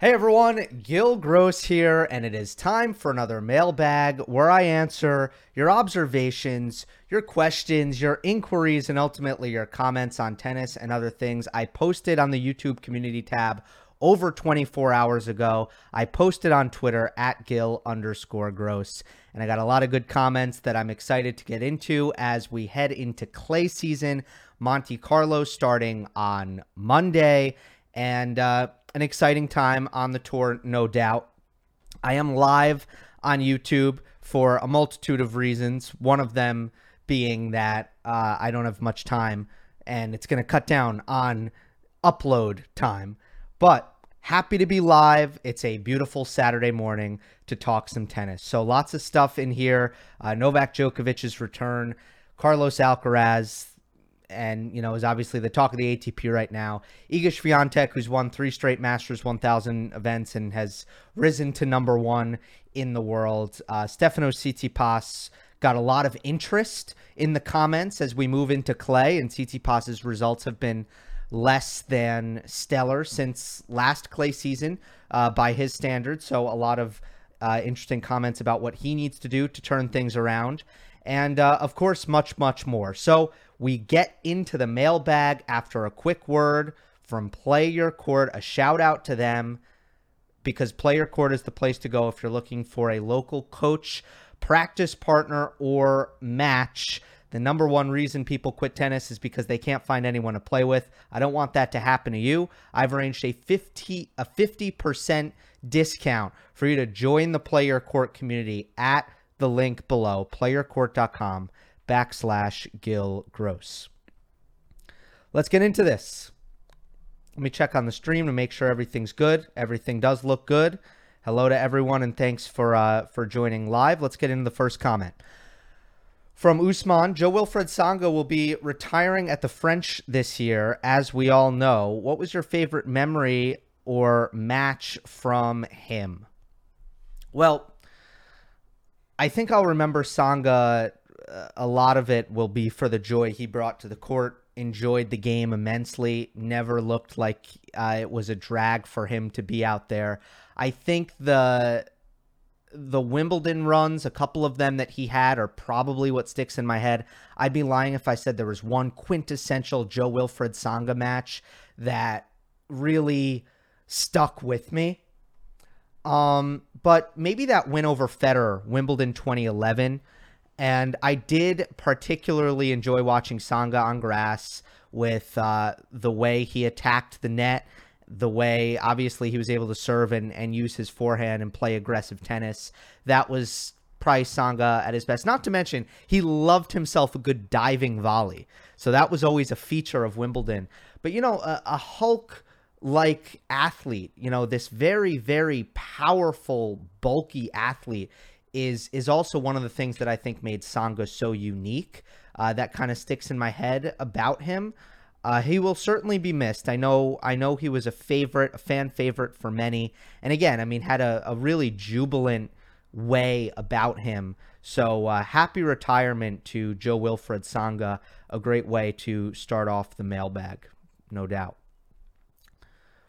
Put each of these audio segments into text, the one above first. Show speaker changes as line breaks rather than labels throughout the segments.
Hey everyone, Gil Gross here, and it is time for another mailbag where I answer your observations, your questions, your inquiries, and ultimately your comments on tennis and other things. I posted on the YouTube community tab over 24 hours ago. I posted on Twitter at Gil underscore Gross, and I got a lot of good comments that I'm excited to get into as we head into clay season. Monte Carlo starting on Monday, and uh, an exciting time on the tour, no doubt. I am live on YouTube for a multitude of reasons. One of them being that uh, I don't have much time and it's going to cut down on upload time. But happy to be live. It's a beautiful Saturday morning to talk some tennis. So lots of stuff in here. Uh, Novak Djokovic's return, Carlos Alcaraz, and you know is obviously the talk of the ATP right now. Iga Swiatek, who's won three straight Masters 1000 events and has risen to number one in the world. Uh, Stefano Tsitsipas got a lot of interest in the comments as we move into clay, and Tsitsipas's results have been less than stellar since last clay season uh, by his standards. So a lot of uh, interesting comments about what he needs to do to turn things around. And uh, of course, much, much more. So we get into the mailbag after a quick word from Play Your Court, a shout out to them because Play Your Court is the place to go if you're looking for a local coach, practice partner, or match. The number one reason people quit tennis is because they can't find anyone to play with. I don't want that to happen to you. I've arranged a 50 a 50% discount for you to join the Play Your Court community at the link below, playyourcourt.com backslash Gil Gross. Let's get into this. Let me check on the stream to make sure everything's good. Everything does look good. Hello to everyone, and thanks for uh, for joining live. Let's get into the first comment. From Usman, Joe Wilfred Tsonga will be retiring at the French this year, as we all know. What was your favorite memory or match from him? Well, I think I'll remember Tsonga a lot of it will be for the joy he brought to the court. Enjoyed the game immensely. Never looked like uh, it was a drag for him to be out there. I think the the Wimbledon runs, a couple of them that he had, are probably what sticks in my head. I'd be lying if I said there was one quintessential Joe Wilfred Tsonga match that really stuck with me. Um, but maybe that win over Federer, Wimbledon 2011 and I did particularly enjoy watching Tsonga on grass with uh, the way he attacked the net, the way obviously he was able to serve and, and use his forehand and play aggressive tennis. That was probably Tsonga at his best. Not to mention, he loved himself a good diving volley. So that was always a feature of Wimbledon. But, you know, a, a Hulk like athlete, you know, this very, very powerful, bulky athlete is is also one of the things that I think made Tsonga so unique. Uh, that kind of sticks in my head about him. Uh, he will certainly be missed. I know. I know he was a favorite, a fan favorite for many. And again, I mean, had a, a really jubilant way about him. So uh, happy retirement to Joe Wilfred Tsonga. A great way to start off the mailbag, no doubt.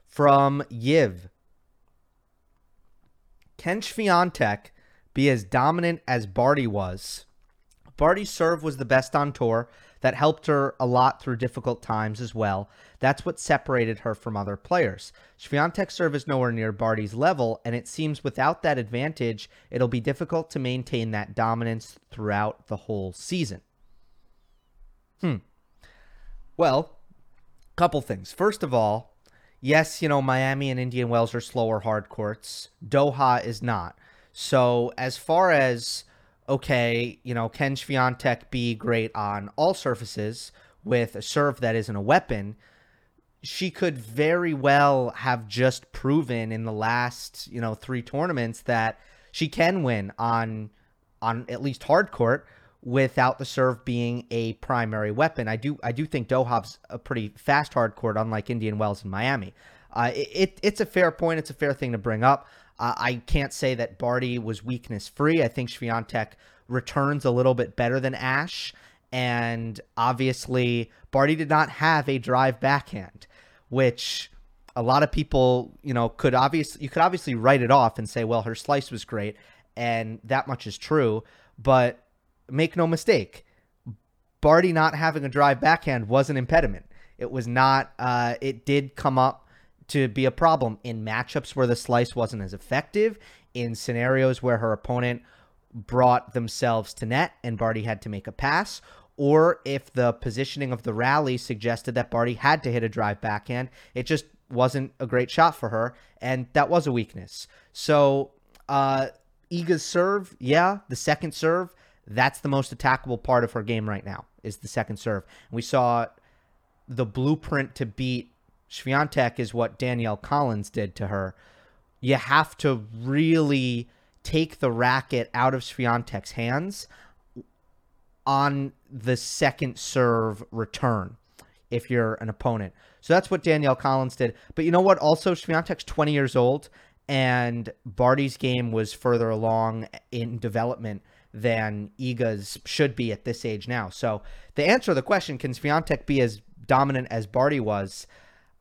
From Yiv, Ken Swiatek be as dominant as Barty was. Barty's serve was the best on tour. That helped her a lot through difficult times as well. That's what separated her from other players. Swiatek's serve is nowhere near Barty's level, and it seems without that advantage, it'll be difficult to maintain that dominance throughout the whole season. Hmm. Well, couple things. First of all, yes, you know, Miami and Indian Wells are slower hard courts. Doha is not. So as far as okay, you know, can Swiatek be great on all surfaces with a serve that isn't a weapon? She could very well have just proven in the last, you know, three tournaments that she can win on on at least hard court without the serve being a primary weapon. I do I do think Doha's a pretty fast hard court, unlike Indian Wells and Miami. Uh, it, it's a fair point. It's a fair thing to bring up. Uh, I can't say that Barty was weakness free. I think Swiatek returns a little bit better than Ash. And obviously, Barty did not have a drive backhand, which a lot of people, you know, could obviously you could obviously write it off and say, well, her slice was great, and that much is true. But make no mistake, Barty not having a drive backhand was an impediment. It was not. Uh, it did come up to be a problem in matchups where the slice wasn't as effective, in scenarios where her opponent brought themselves to net and Barty had to make a pass, or if the positioning of the rally suggested that Barty had to hit a drive backhand, it just wasn't a great shot for her, and that was a weakness. So, uh, Iga's serve, yeah, the second serve, that's the most attackable part of her game right now, is the second serve. And we saw the blueprint to beat Swiatek is what Danielle Collins did to her. You have to really take the racket out of Swiatek's hands on the second serve return if you're an opponent. So that's what Danielle Collins did. But you know what? Also, Swiatek's 20 years old, and Barty's game was further along in development than Iga's should be at this age now. So the answer to the question, can Swiatek be as dominant as Barty was?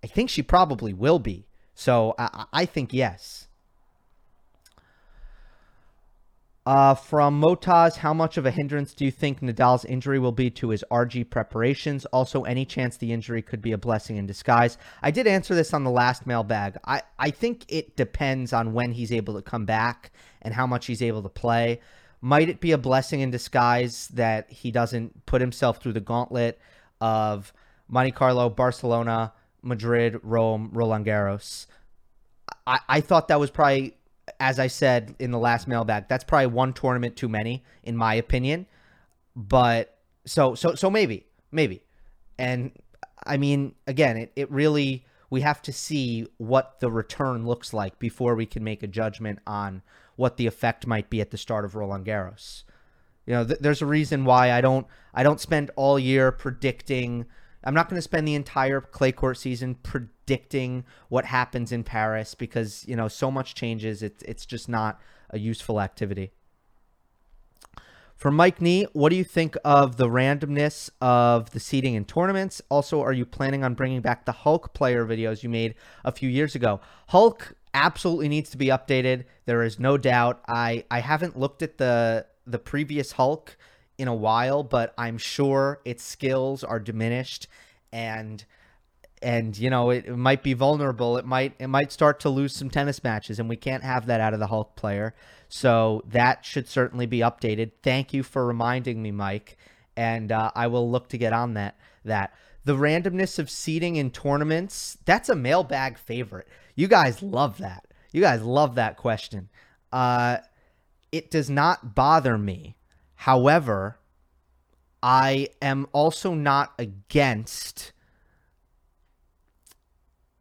I think she probably will be. So I, I think yes. Uh, from Motaz, how much of a hindrance do you think Nadal's injury will be to his RG preparations? Also, any chance the injury could be a blessing in disguise? I did answer this on the last mailbag. I, I think it depends on when he's able to come back and how much he's able to play. Might it be a blessing in disguise that he doesn't put himself through the gauntlet of Monte Carlo, Barcelona, Madrid, Rome, Roland Garros? I, I thought that was probably as I said in the last mailbag, that's probably one tournament too many, in my opinion. But so so so maybe maybe, and I mean again, it it really we have to see what the return looks like before we can make a judgment on what the effect might be at the start of Roland Garros. You know, th- there's a reason why I don't I don't spend all year predicting I'm not going to spend the entire clay court season predicting what happens in Paris because you know so much changes. It's it's just not a useful activity. For Mike Nee, what do you think of the randomness of the seeding in tournaments? Also, are you planning on bringing back the Hulk player videos you made a few years ago? Hulk absolutely needs to be updated. There is no doubt. I I haven't looked at the the previous Hulk in a while, but I'm sure its skills are diminished and and you know it, it, might be vulnerable. It might it might start to lose some tennis matches and we can't have that out of the hulk player. So that should certainly be updated. Thank you for reminding me mike and uh, i will look to get on that that. The randomness of seeding in tournaments that's a mailbag favorite. You guys love that. You guys love that question. Uh, it does not bother me However, I am also not against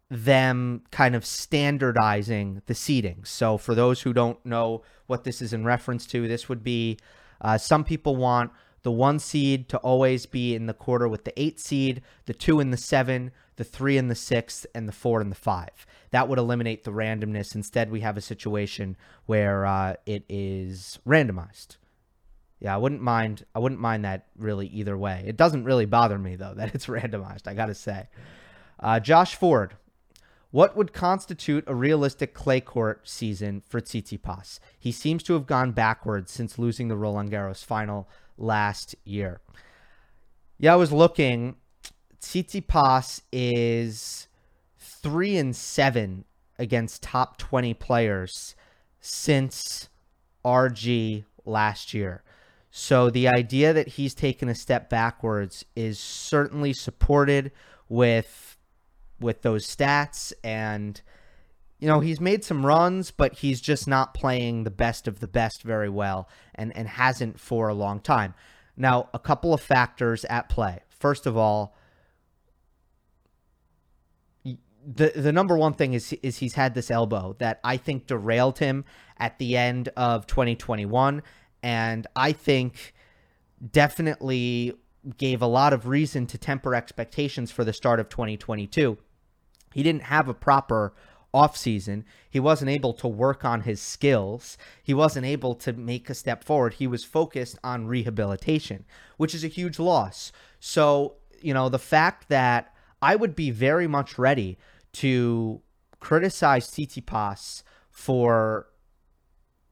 them kind of standardizing the seeding. So, for those who don't know what this is in reference to, this would be uh, some people want the one seed to always be in the quarter with the eight seed, the two and the seven, the three and the six, and the four and the five. That would eliminate the randomness. Instead, we have a situation where uh, it is randomized. Yeah, I wouldn't mind. I wouldn't mind that really either way. It doesn't really bother me though that it's randomized. I gotta say. Uh, Josh Ford, what would constitute a realistic clay court season for Tsitsipas? He seems to have gone backwards since losing the Roland Garros final last year. Yeah, I was looking. Tsitsipas is three and seven against top twenty players since RG last year. So the idea that he's taken a step backwards is certainly supported with with those stats and you know he's made some runs but he's just not playing the best of the best very well and and hasn't for a long time. Now, a couple of factors at play. First of all, the the number one thing is is he's had this elbow that I think derailed him at the end of 2021 and I think definitely gave a lot of reason to temper expectations for the start of 2022. He didn't have a proper offseason. He wasn't able to work on his skills. He wasn't able to make a step forward. He was focused on rehabilitation, which is a huge loss. So, you know, the fact that I would be very much ready to criticized Tsitsipas for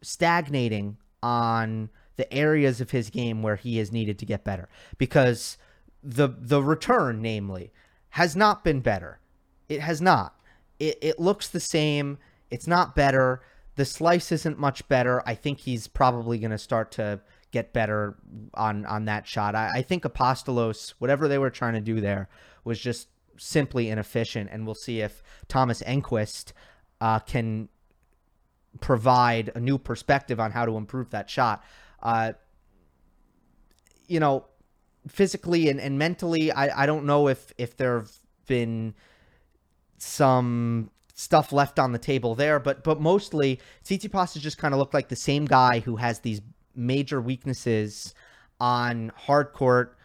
stagnating on the areas of his game where he has needed to get better. Because the the return namely has not been better. It has not. It, it looks the same. It's not better. The slice isn't much better. I think he's probably going to start to get better on on that shot. I, I think apostolos whatever they were trying to do there was just simply inefficient. And we'll see if thomas enqvist uh, can provide a new perspective on how to improve that shot. Uh, you know, physically and, and mentally, I, I don't know if if there have been some stuff left on the table there, but but mostly Tsitsipas has just kind of looked like the same guy who has these major weaknesses on hard court,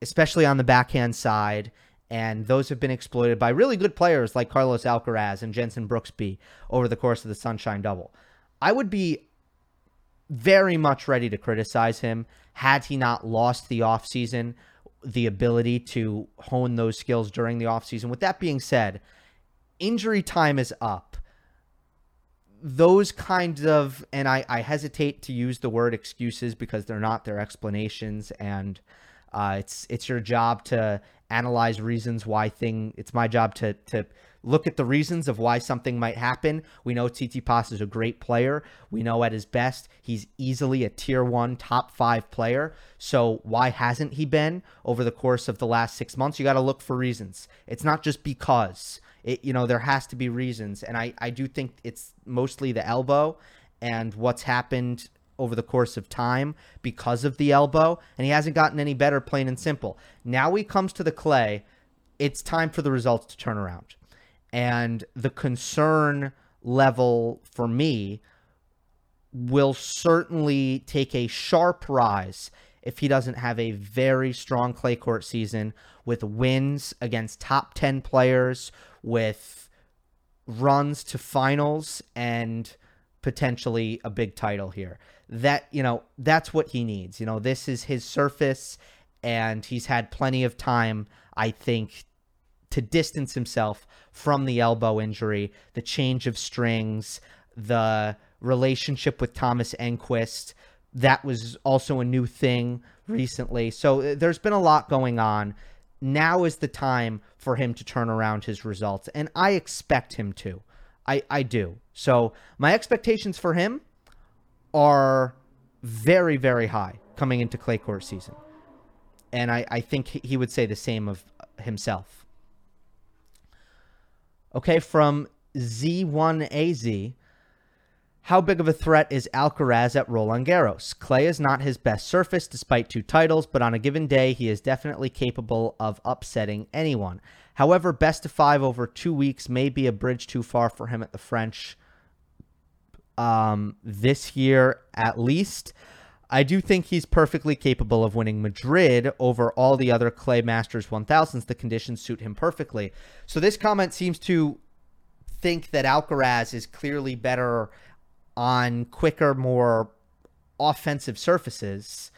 especially on the backhand side, and those have been exploited by really good players like Carlos Alcaraz and Jenson Brooksby over the course of the Sunshine Double. I would be very much ready to criticize him had he not lost the offseason, the ability to hone those skills during the offseason. With that being said, injury time is up. Those kinds of, and I, I hesitate to use the word excuses because they're not, their explanations. And uh, it's it's your job to analyze reasons why thing. It's my job to to look at the reasons of why something might happen. We know Tsitsipas is a great player. We know at his best he's easily a tier one, top five player. So why hasn't he been over the course of the last six months? You got to look for reasons. It's not just because. It, you know there has to be reasons, and I I do think it's mostly the elbow and what's happened over the course of time because of the elbow, and he hasn't gotten any better, plain and simple. Now he comes to the clay. It's time for the results to turn around. And the concern level for me will certainly take a sharp rise if he doesn't have a very strong clay court season with wins against top 10 players, with runs to finals, and potentially a big title here that you know that's what he needs. You know this is his surface and he's had plenty of time i think to distance himself from the elbow injury the change of strings the relationship with thomas enqvist. That was also a new thing recently. So uh, there's been a lot going on. Now is the time for him to turn around his results and i expect him to. I i do. So my expectations for him are very, very high coming into clay court season. And I, I think he would say the same of himself. Okay, from Z1AZ. How big of a threat is Alcaraz at Roland Garros? Clay is not his best surface despite two titles, but on a given day, he is definitely capable of upsetting anyone. However, best of five over two weeks may be a bridge too far for him at the French um, this year at least. I do think he's perfectly capable of winning Madrid over all the other Clay Masters 1000s. The conditions suit him perfectly. So this comment seems to think that Alcaraz is clearly better on quicker, more offensive surfaces.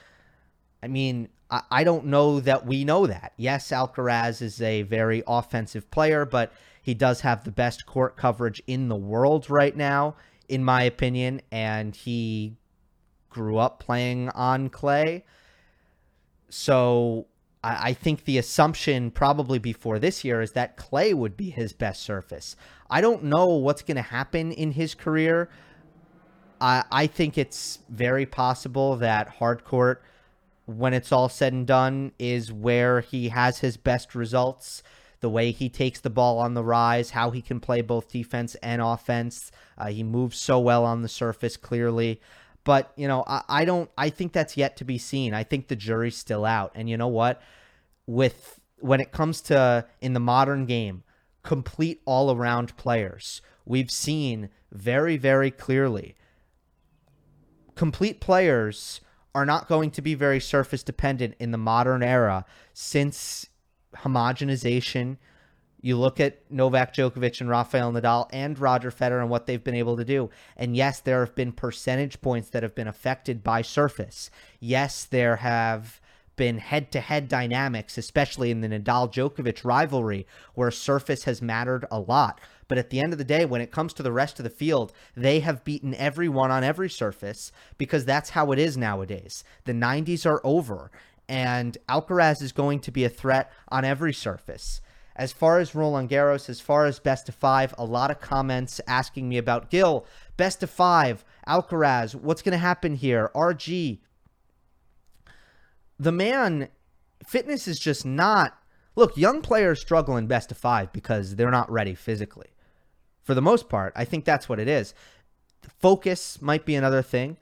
I mean, I, I don't know that we know that. Yes, Alcaraz is a very offensive player, but he does have the best court coverage in the world right now in my opinion, and he grew up playing on clay. So I, I think the assumption probably before this year is that clay would be his best surface. I don't know what's going to happen in his career. I, I think it's very possible that hard court, when it's all said and done, is where he has his best results the way he takes the ball on the rise, how he can play both defense and offense. Uh, he moves so well on the surface, clearly. But, you know, I, I don't, I think that's yet to be seen. I think the jury's still out. And you know what? With, when it comes to in the modern game, complete all around players, we've seen very, very clearly complete players are not going to be very surface dependent in the modern era since homogenization. You look at Novak Djokovic and Rafael Nadal and Roger Federer and what they've been able to do. And yes, there have been percentage points that have been affected by surface. Yes, there have been head to head dynamics, especially in the Nadal Djokovic rivalry, where surface has mattered a lot. But at the end of the day, when it comes to the rest of the field, they have beaten everyone on every surface because that's how it is nowadays. The 90s are over, and Alcaraz is going to be a threat on every surface. As far as Roland Garros, as far as best of five, a lot of comments asking me about Gil, best of five, Alcaraz, what's going to happen here? RG. The man, fitness is just not. Look, young players struggle in best of five because they're not ready physically. For the most part, I think that's what it is. Focus might be another thing.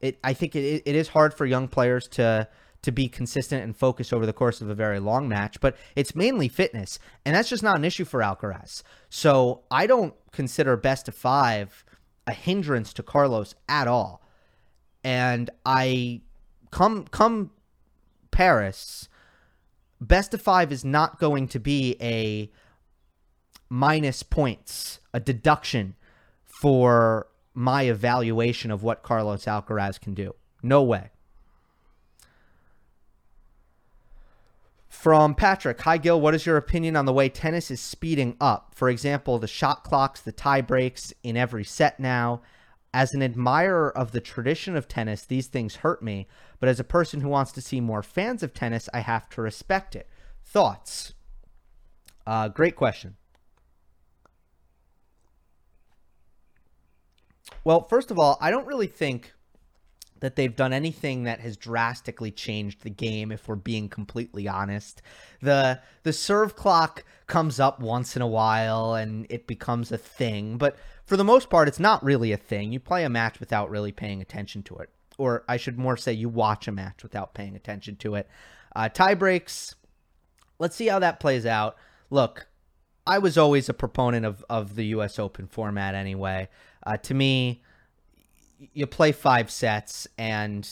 It, I think it, it is hard for young players to to be consistent and focused over the course of a very long match, but it's mainly fitness, and that's just not an issue for Alcaraz. So I don't consider best of five a hindrance to Carlos at all. And I come come Paris, best of five is not going to be a minus points, a deduction for my evaluation of what Carlos Alcaraz can do. No way. From Patrick, hi Gil, what is your opinion on the way tennis is speeding up? For example, the shot clocks, the tie breaks in every set now. As an admirer of the tradition of tennis, these things hurt me, but as a person who wants to see more fans of tennis, I have to respect it. Thoughts? Uh, great question. Well, first of all, I don't really think that they've done anything that has drastically changed the game if we're being completely honest. The the serve clock comes up once in a while and it becomes a thing, but for the most part it's not really a thing. You play a match without really paying attention to it. Or I should more say you watch a match without paying attention to it. Uh, tie breaks, let's see how that plays out. Look, I was always a proponent of, of the US Open format anyway. Uh, to me, you play five sets, and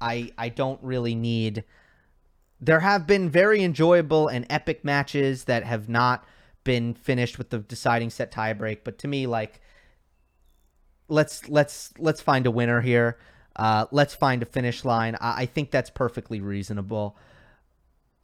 I I don't really need. There have been very enjoyable and epic matches that have not been finished with the deciding set tiebreak, but to me, like, let's let's let's find a winner here. Uh, let's find a finish line. I, I think that's perfectly reasonable.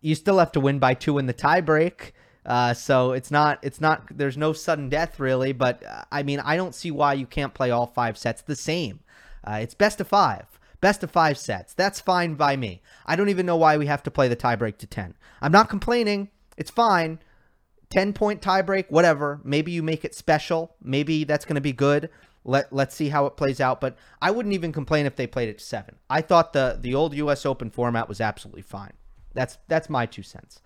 You still have to win by two in the tiebreak. Uh, so it's not it's not there's no sudden death really, but uh, I mean I don't see why you can't play all five sets the same. Uh, it's best of five, best of five sets. That's fine by me. I don't even know why we have to play the tiebreak to ten. I'm not complaining. It's fine. 10 point tiebreak, whatever. Maybe you make it special. Maybe that's going to be good. Let let's see how it plays out. But I wouldn't even complain if they played it to seven. I thought the the old U.S. Open format was absolutely fine. That's that's my two cents.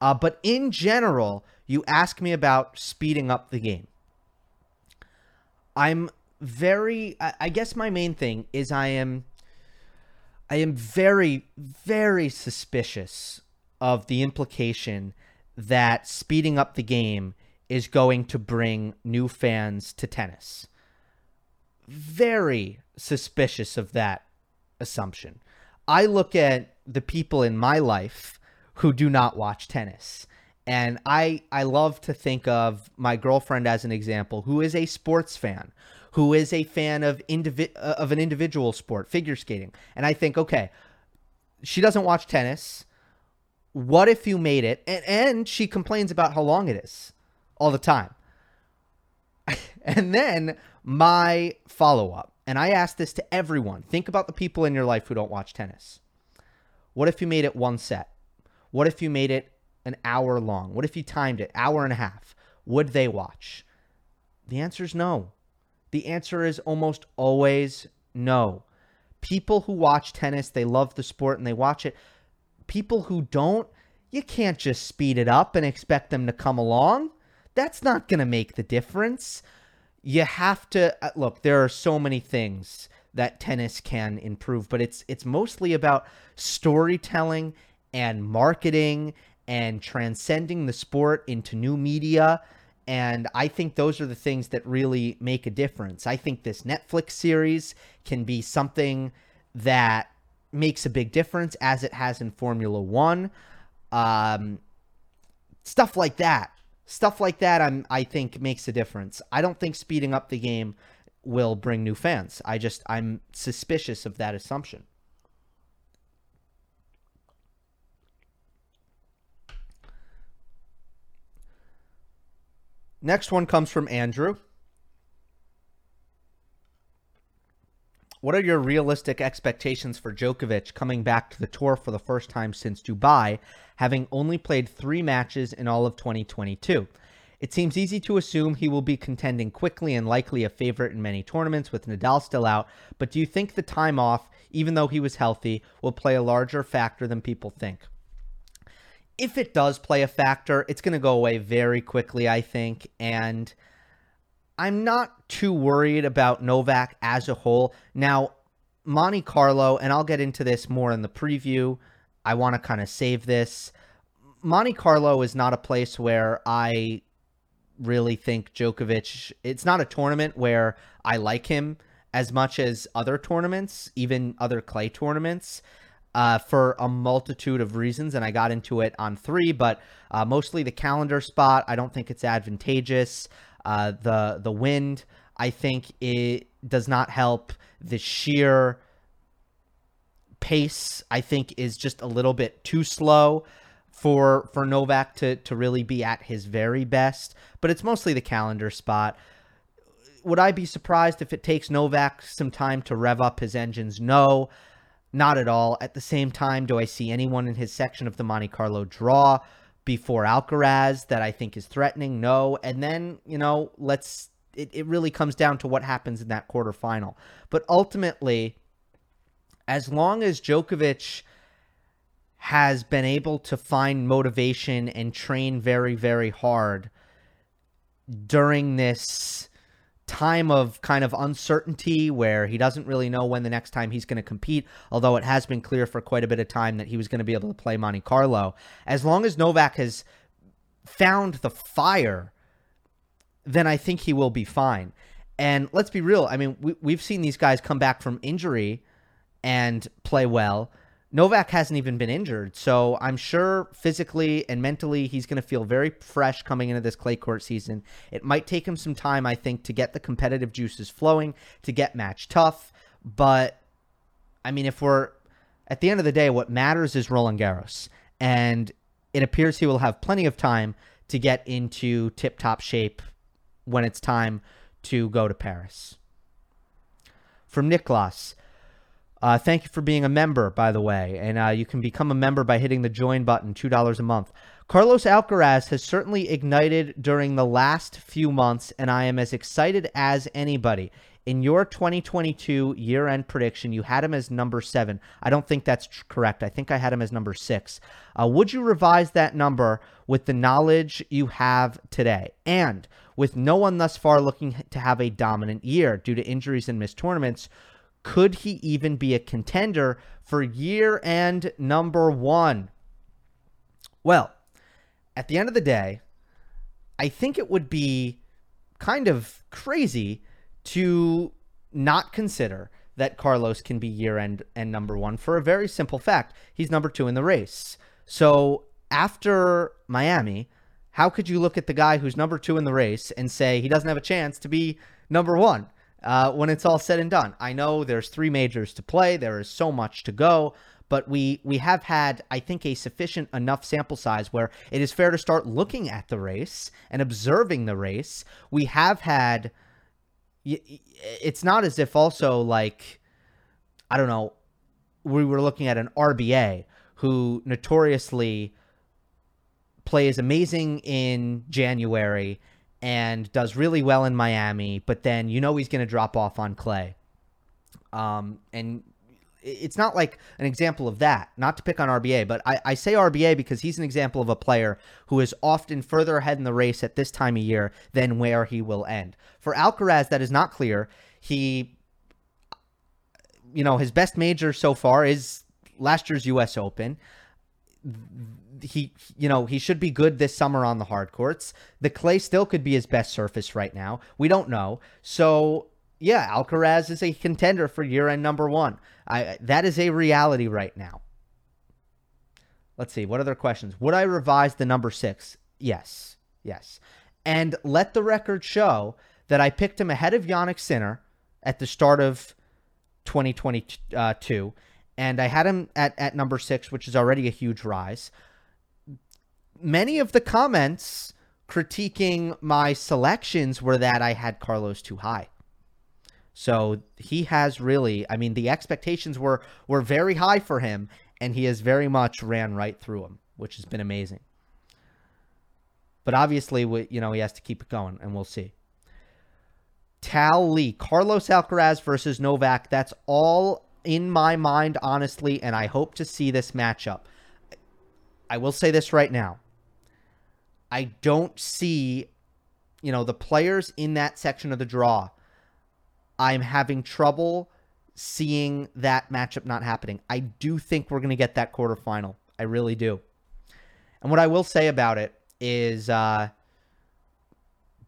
Uh, but in general, you ask me about speeding up the game. I'm very. I, I guess my main thing is I am. I am very, very suspicious of the implication that speeding up the game is going to bring new fans to tennis. Very suspicious of that assumption. I look at the people in my life who do not watch tennis. And I I love to think of my girlfriend as an example who is a sports fan, who is a fan of indivi- uh, of an individual sport, figure skating. And I think, okay, she doesn't watch tennis. What if you made it? And and she complains about how long it is all the time. and then my follow-up, and I ask this to everyone. Think about the people in your life who don't watch tennis. What if you made it one set? What if you made it an hour long? What if you timed it hour and a half? Would they watch? The answer is no. The answer is almost always no. People who watch tennis, they love the sport and they watch it. People who don't, you can't just speed it up and expect them to come along. That's not going to make the difference. You have to uh, look, there are so many things that tennis can improve, but it's it's mostly about storytelling and marketing and transcending the sport into new media. And I think those are the things that really make a difference. I think this Netflix series can be something that makes a big difference as it has in Formula One. Um, stuff like that. Stuff like that I'm I think makes a difference. I don't think speeding up the game will bring new fans. I just I'm suspicious of that assumption. Next one comes from Andrew. What are your realistic expectations for Djokovic coming back to the tour for the first time since Dubai, having only played three matches in all of 2022? It seems easy to assume he will be contending quickly and likely a favorite in many tournaments with Nadal still out, but do you think the time off, even though he was healthy, will play a larger factor than people think? If it does play a factor, it's going to go away very quickly, I think, and I'm not too worried about Novak as a whole. Now, Monte Carlo, and I'll get into this more in the preview. I want to kind of save this. Monte Carlo is not a place where I really think Djokovic, it's not a tournament where I like him as much as other tournaments, even other clay tournaments. Uh, for a multitude of reasons, and I got into it on three, but uh, mostly the calendar spot. I don't think it's advantageous. Uh, the the wind, I think, it does not help. The sheer pace, I think, is just a little bit too slow for for Novak to to really be at his very best. But it's mostly the calendar spot. Would I be surprised if it takes Novak some time to rev up his engines? No, not at all. At the same time, do I see anyone in his section of the Monte Carlo draw before Alcaraz that I think is threatening? No. And then, you know, let's it, it really comes down to what happens in that quarterfinal. But ultimately, as long as Djokovic has been able to find motivation and train very, very hard during this time of kind of uncertainty where he doesn't really know when the next time he's going to compete, although it has been clear for quite a bit of time that he was going to be able to play Monte Carlo. As long as Novak has found the fire, then I think he will be fine. And let's be real. I mean, we, we've seen these guys come back from injury and play well. Novak hasn't even been injured. So I'm sure physically and mentally he's going to feel very fresh coming into this clay court season. It might take him some time, I think, to get the competitive juices flowing, to get match tough. But I mean, if we're at the end of the day, what matters is Roland Garros. And it appears he will have plenty of time to get into tip top shape when it's time to go to Paris. From Niklas. Uh, thank you for being a member, by the way. And uh, you can become a member by hitting the join button, $2 a month. Carlos Alcaraz has certainly ignited during the last few months, and I am as excited as anybody. In your 2022 year end prediction, you had him as number seven. I don't think that's correct. I think I had him as number six. Uh, would you revise that number with the knowledge you have today? And with no one thus far looking to have a dominant year due to injuries and missed tournaments, could he even be a contender for year end number one? Well, at the end of the day, I think it would be kind of crazy to not consider that Carlos can be year end and number one for a very simple fact. He's number two in the race. So after Miami, how could you look at the guy who's number two in the race and say he doesn't have a chance to be number one? Uh, when it's all said and done. I know there's three majors to play. There is so much to go, but we we have had, I think, a sufficient enough sample size where it is fair to start looking at the race and observing the race. We have had. It's not as if also like, I don't know, we were looking at an RBA who notoriously plays amazing in January and does really well in Miami, but then you know he's going to drop off on clay. Um, and it's not like an example of that, not to pick on RBA, but I, I, say RBA because he's an example of a player who is often further ahead in the race at this time of year than where he will end. For Alcaraz, that is not clear. He, you know, his best major so far is last year's U.S. Open he you know he should be good this summer on the hard courts. The clay still could be his best surface right now. We don't know. So yeah alcaraz is a contender for year end number one. I, that is a reality right now. Let's see what other questions? Would i revise the number six? Yes yes. And let the record show that i picked him ahead of Jannik Sinner at the start of 2022 uh, and I had him at, at number six, which is already a huge rise. Many of the comments critiquing my selections were that I had Carlos too high. So he has really, I mean, the expectations were were very high for him, and he has very much ran right through them, which has been amazing. But obviously, we, you know, he has to keep it going, and we'll see. Tal Lee, Carlos Alcaraz versus Novak. That's all in my mind, honestly, and I hope to see this matchup. I will say this right now. I don't see, you know, the players in that section of the draw. I'm having trouble seeing that matchup not happening. I do think we're going to get that quarterfinal. I really do. And what I will say about it is uh,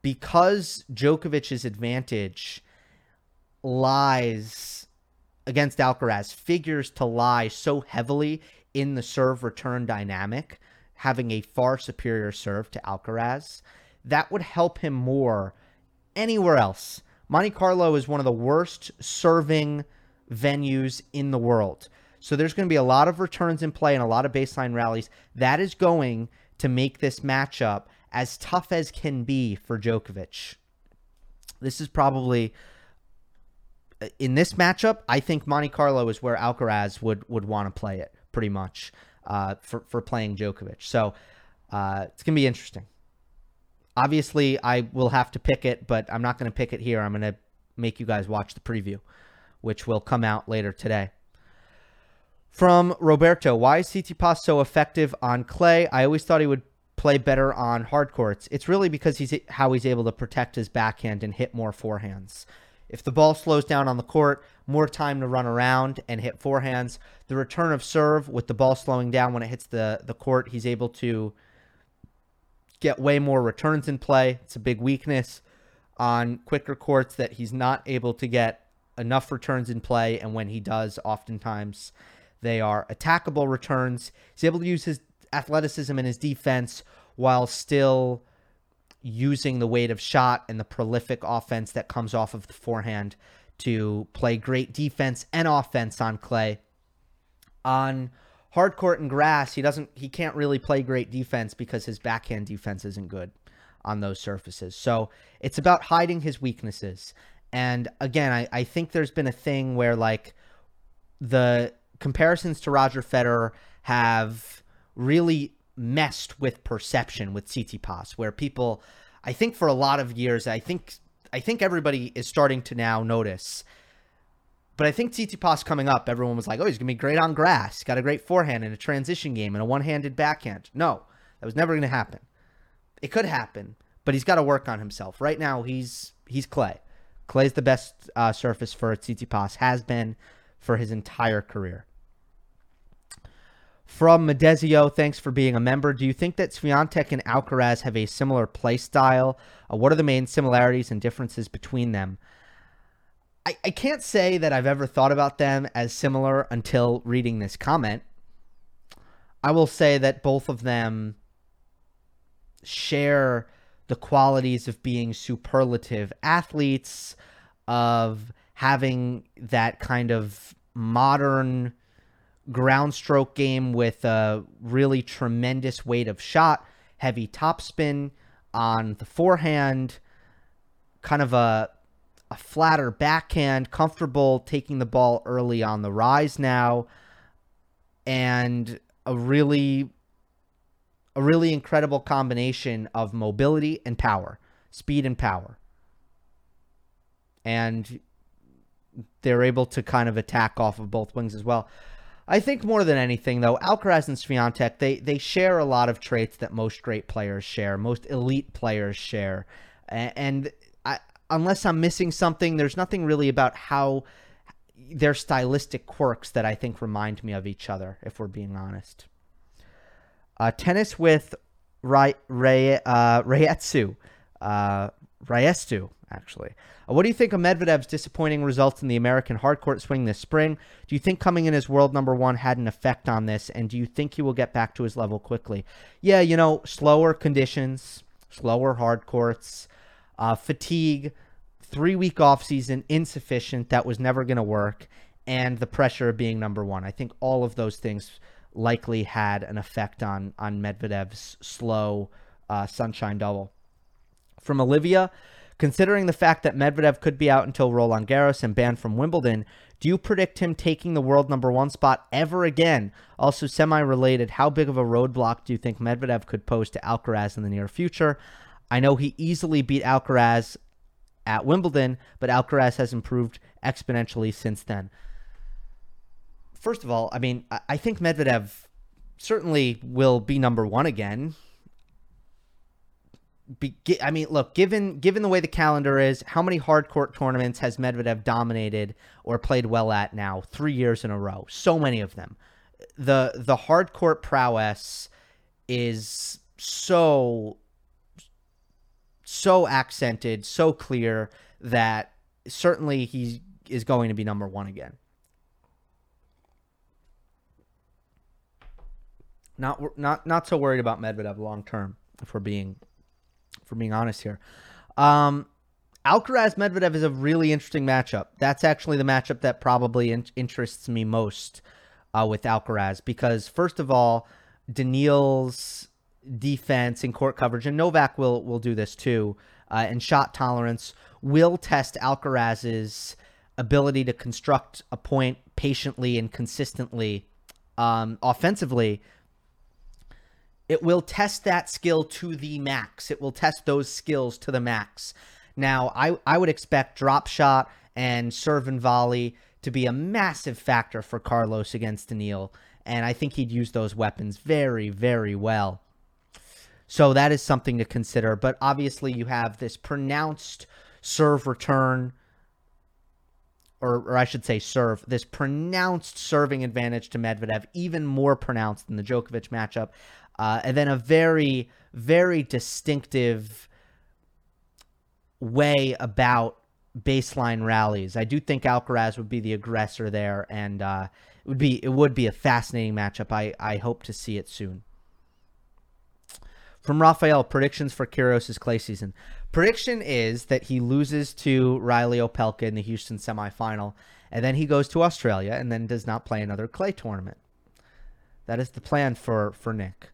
because Djokovic's advantage lies against Alcaraz, figures to lie so heavily in the serve return dynamic, having a far superior serve to Alcaraz, that would help him more anywhere else. Monte Carlo is one of the worst serving venues in the world. So there's going to be a lot of returns in play and a lot of baseline rallies. That is going to make this matchup as tough as can be for Djokovic. This is probably uh, in this matchup. I think Monte Carlo is where Alcaraz would would want to play it pretty much uh, for for playing Djokovic. So uh, it's gonna be interesting. Obviously, I will have to pick it, but I'm not to pick it here. I'm to make you guys watch the preview, which will come out later today. From Roberto, why is Tsitsipas so effective on clay? I always thought he would play better on hard courts. It's really because he's how he's able to protect his backhand and hit more forehands. If the ball slows down on the court, more time to run around and hit forehands. The return of serve with the ball slowing down when it hits the, the court, he's able to get way more returns in play. It's a big weakness on quicker courts that he's not able to get enough returns in play. And when he does, oftentimes they are attackable returns. He's able to use his athleticism and his defense while still using the weight of shot and the prolific offense that comes off of the forehand to play great defense and offense on clay. On hard court and grass, he doesn't he can't really play great defense because his backhand defense isn't good on those surfaces. So it's about hiding his weaknesses. And again, I, I think there's been a thing where like the comparisons to Roger Federer have really messed with perception with Tsitsipas, where people, I think for a lot of years, I think I think everybody is starting to now notice. But I think Tsitsipas coming up, everyone was like, "Oh, he's gonna be great on grass. Got a great forehand and a transition game and a one-handed backhand." No, that was never gonna happen. It could happen, but he's got to work on himself. Right now, he's he's clay. Clay's the best uh, surface for Tsitsipas. Has been for his entire career. From Medezio, thanks for being a member. Do you think that Swiatek and Alcaraz have a similar play style? Uh, what are the main similarities and differences between them? I, I can't say that I've ever thought about them as similar until reading this comment. I will say that both of them share the qualities of being superlative athletes, of having that kind of modern ground stroke game with a really tremendous weight of shot, heavy topspin on the forehand, kind of a a flatter backhand, comfortable taking the ball early on the rise now, and a really a really incredible combination of mobility and power, speed and power. And they're able to kind of attack off of both wings as well. I think more than anything, though, Alcaraz and Swiatek they they share a lot of traits that most great players share, most elite players share, and I, unless I'm missing something, there's nothing really about how their stylistic quirks that I think remind me of each other. If we're being honest, uh, tennis with Ray, Ray uh, Rayetsu, uh, Rayestu actually. Uh, what do you think of Medvedev's disappointing results in the American hardcourt swing this spring? Do you think coming in as world number one had an effect on this? And do you think he will get back to his level quickly? Yeah, you know, slower conditions, slower hard courts, uh, fatigue, three week off season, insufficient. That was never going to work. And the pressure of being number one. I think all of those things likely had an effect on on Medvedev's slow uh, sunshine double. From Olivia, considering the fact that Medvedev could be out until Roland Garros and banned from Wimbledon, do you predict him taking the world number one spot ever again? Also, semi related, how big of a roadblock do you think Medvedev could pose to Alcaraz in the near future? I know he easily beat Alcaraz at Wimbledon, but Alcaraz has improved exponentially since then. First of all, I mean, I think Medvedev certainly will be number one again. Be, I mean, look, given given the way the calendar is, how many hard court tournaments has Medvedev dominated or played well at now? Three years in a row. So many of them. The the hard court prowess is so so accented, so clear that certainly he is going to be number one again. Not not not so worried about Medvedev long term, if we're being we're being honest here. Um, Alcaraz Medvedev is a really interesting matchup. That's actually the matchup that probably in- interests me most uh, with Alcaraz because first of all, Daniil's defense and court coverage, and Novak will will do this too, uh, and shot tolerance will test Alcaraz's ability to construct a point patiently and consistently um, offensively. It will test that skill to the max. It will test those skills to the max. Now, I, I would expect drop shot and serve and volley to be a massive factor for Carlos against Daniil. And I think he'd use those weapons very, very well. So that is something to consider. But obviously, you have this pronounced serve return, or, or I should say, serve, this pronounced serving advantage to Medvedev, even more pronounced than the Djokovic matchup. Uh, and then a very, very distinctive way about baseline rallies. I do think Alcaraz would be the aggressor there, and uh, it would be it would be a fascinating matchup. I I hope to see it soon. From Raphael, predictions for Kyrgios's clay season. Prediction is that he loses to Reilly Opelka in the Houston semifinal, and then he goes to Australia and then does not play another clay tournament. That is the plan for for Nick.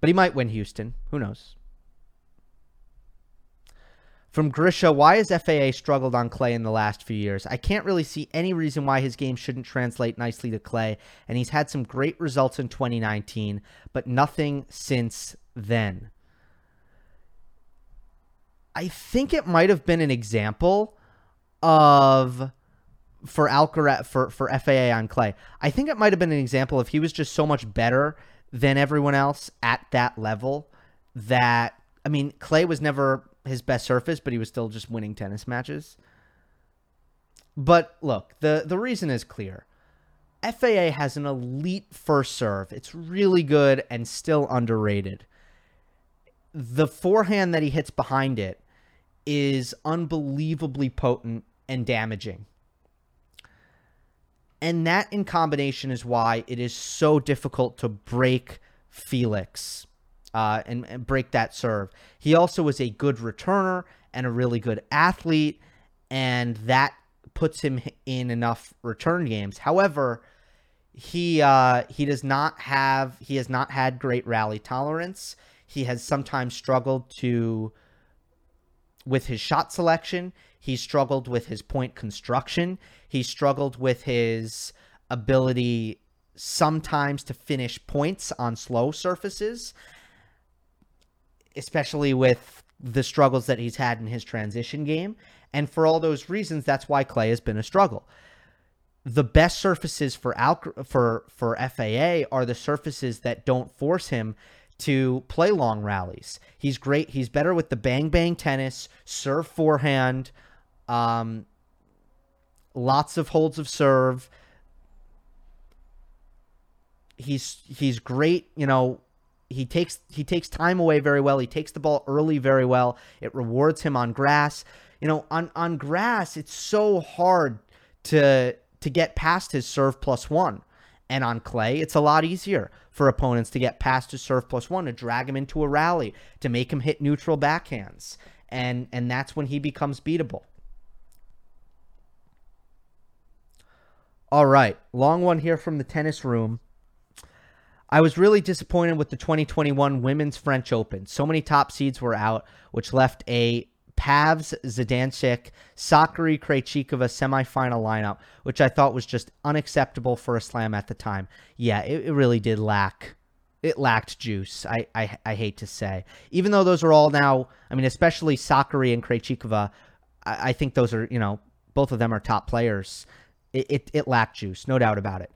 But he might win Houston. Who knows? From Grisha, why has FAA struggled on clay in the last few years? I can't really see any reason why his game shouldn't translate nicely to clay, and he's had some great results in 2019, but nothing since then. I think it might have been an example of for Alcaraz for for FAA on clay. I think it might have been an example of he was just so much better than everyone else at that level that I mean clay was never his best surface, but he was still just winning tennis matches. But look, the the reason is clear. FAA has an elite first serve. It's really good and still underrated the forehand that he hits behind it is unbelievably potent and damaging. And that in combination is why it is so difficult to break Felix uh, and, and break that serve. He also is a good returner and a really good athlete, and that puts him in enough return games. However, he uh, he does not have he has not had great rally tolerance. He has sometimes struggled to with his shot selection. He struggled with his point construction. He struggled with his ability sometimes to finish points on slow surfaces, especially with the struggles that he's had in his transition game. And for all those reasons, that's why Clay has been a struggle. The best surfaces for Al- for for FAA are the surfaces that don't force him to play long rallies. He's great. He's better with the bang bang tennis, serve forehand, um, lots of holds of serve. He's he's great. You know, he takes he takes time away very well. He takes the ball early very well. It rewards him on grass. You know, on on grass, it's so hard to to get past his serve plus one. And on clay, it's a lot easier for opponents to get past his serve plus one, to drag him into a rally, to make him hit neutral backhands. And and that's when he becomes beatable. All right, long one here from the tennis room. I was really disappointed with the 2021 Women's French Open. So many top seeds were out, which left a Pavs, Zidansek, Sakkari, Krejcikova semifinal lineup, which I thought was just unacceptable for a slam at the time. Yeah, it, it really did lack. It lacked juice. I, I I hate to say, even though those are all now. I mean, especially Sakkari and Krejcikova. I, I think those are you know both of them are top players. It, it, it lacked juice, no doubt about it.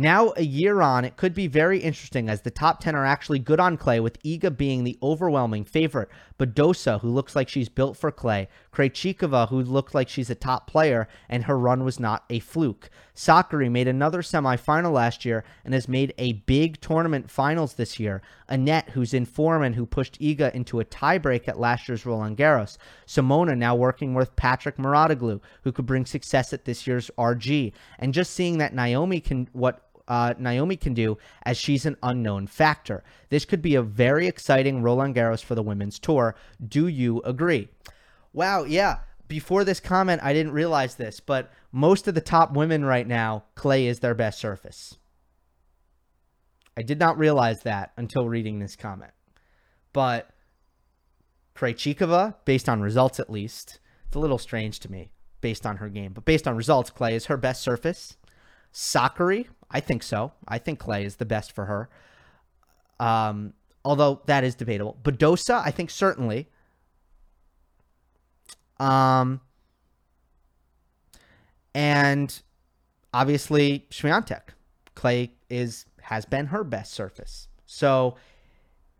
Now, a year on, it could be very interesting as the top 10 are actually good on clay, with Iga being the overwhelming favorite. Badosa, who looks like she's built for clay. Krejcikova, who looked like she's a top player, and her run was not a fluke. Sakkari made another semifinal last year and has made a big tournament finals this year. Anett, who's in form and who pushed Iga into a tiebreak at last year's Roland Garros. Simona now working with Patrick Mouratoglou, who could bring success at this year's RG. And just seeing that Naomi can what uh, Naomi can do as she's an unknown factor. This could be a very exciting Roland Garros for the women's tour. Do you agree? Wow, yeah. Before this comment, I didn't realize this, but most of the top women right now, clay is their best surface. I did not realize that until reading this comment. But Krejcikova, based on results at least, it's a little strange to me based on her game, but based on results, clay is her best surface. Sakkari, I think so. I think Clay is the best for her. Um, although that is debatable. Badosa, I think certainly. Um, and obviously Swiatek. Clay is has been her best surface. So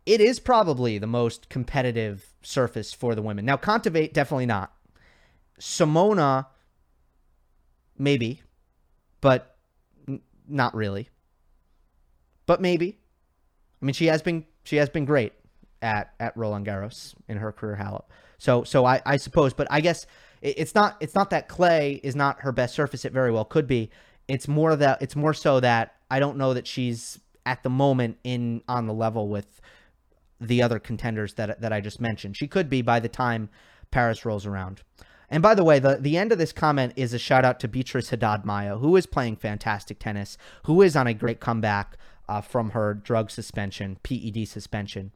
it is probably the most competitive surface for the women. Now, Kontaveit definitely not. Simona, maybe, but not really. But maybe. I mean, she has been she has been great at at Roland Garros in her career, Halep. So so I I suppose, but I guess it's not it's not that clay is not her best surface. It very well could be. It's more that it's more so that I don't know that she's at the moment in on the level with the other contenders that that I just mentioned. She could be by the time Paris rolls around. And by the way, the, the end of this comment is a shout out to Beatriz Haddad Maia, who is playing fantastic tennis, who is on a great comeback uh, from her drug suspension, PED suspension.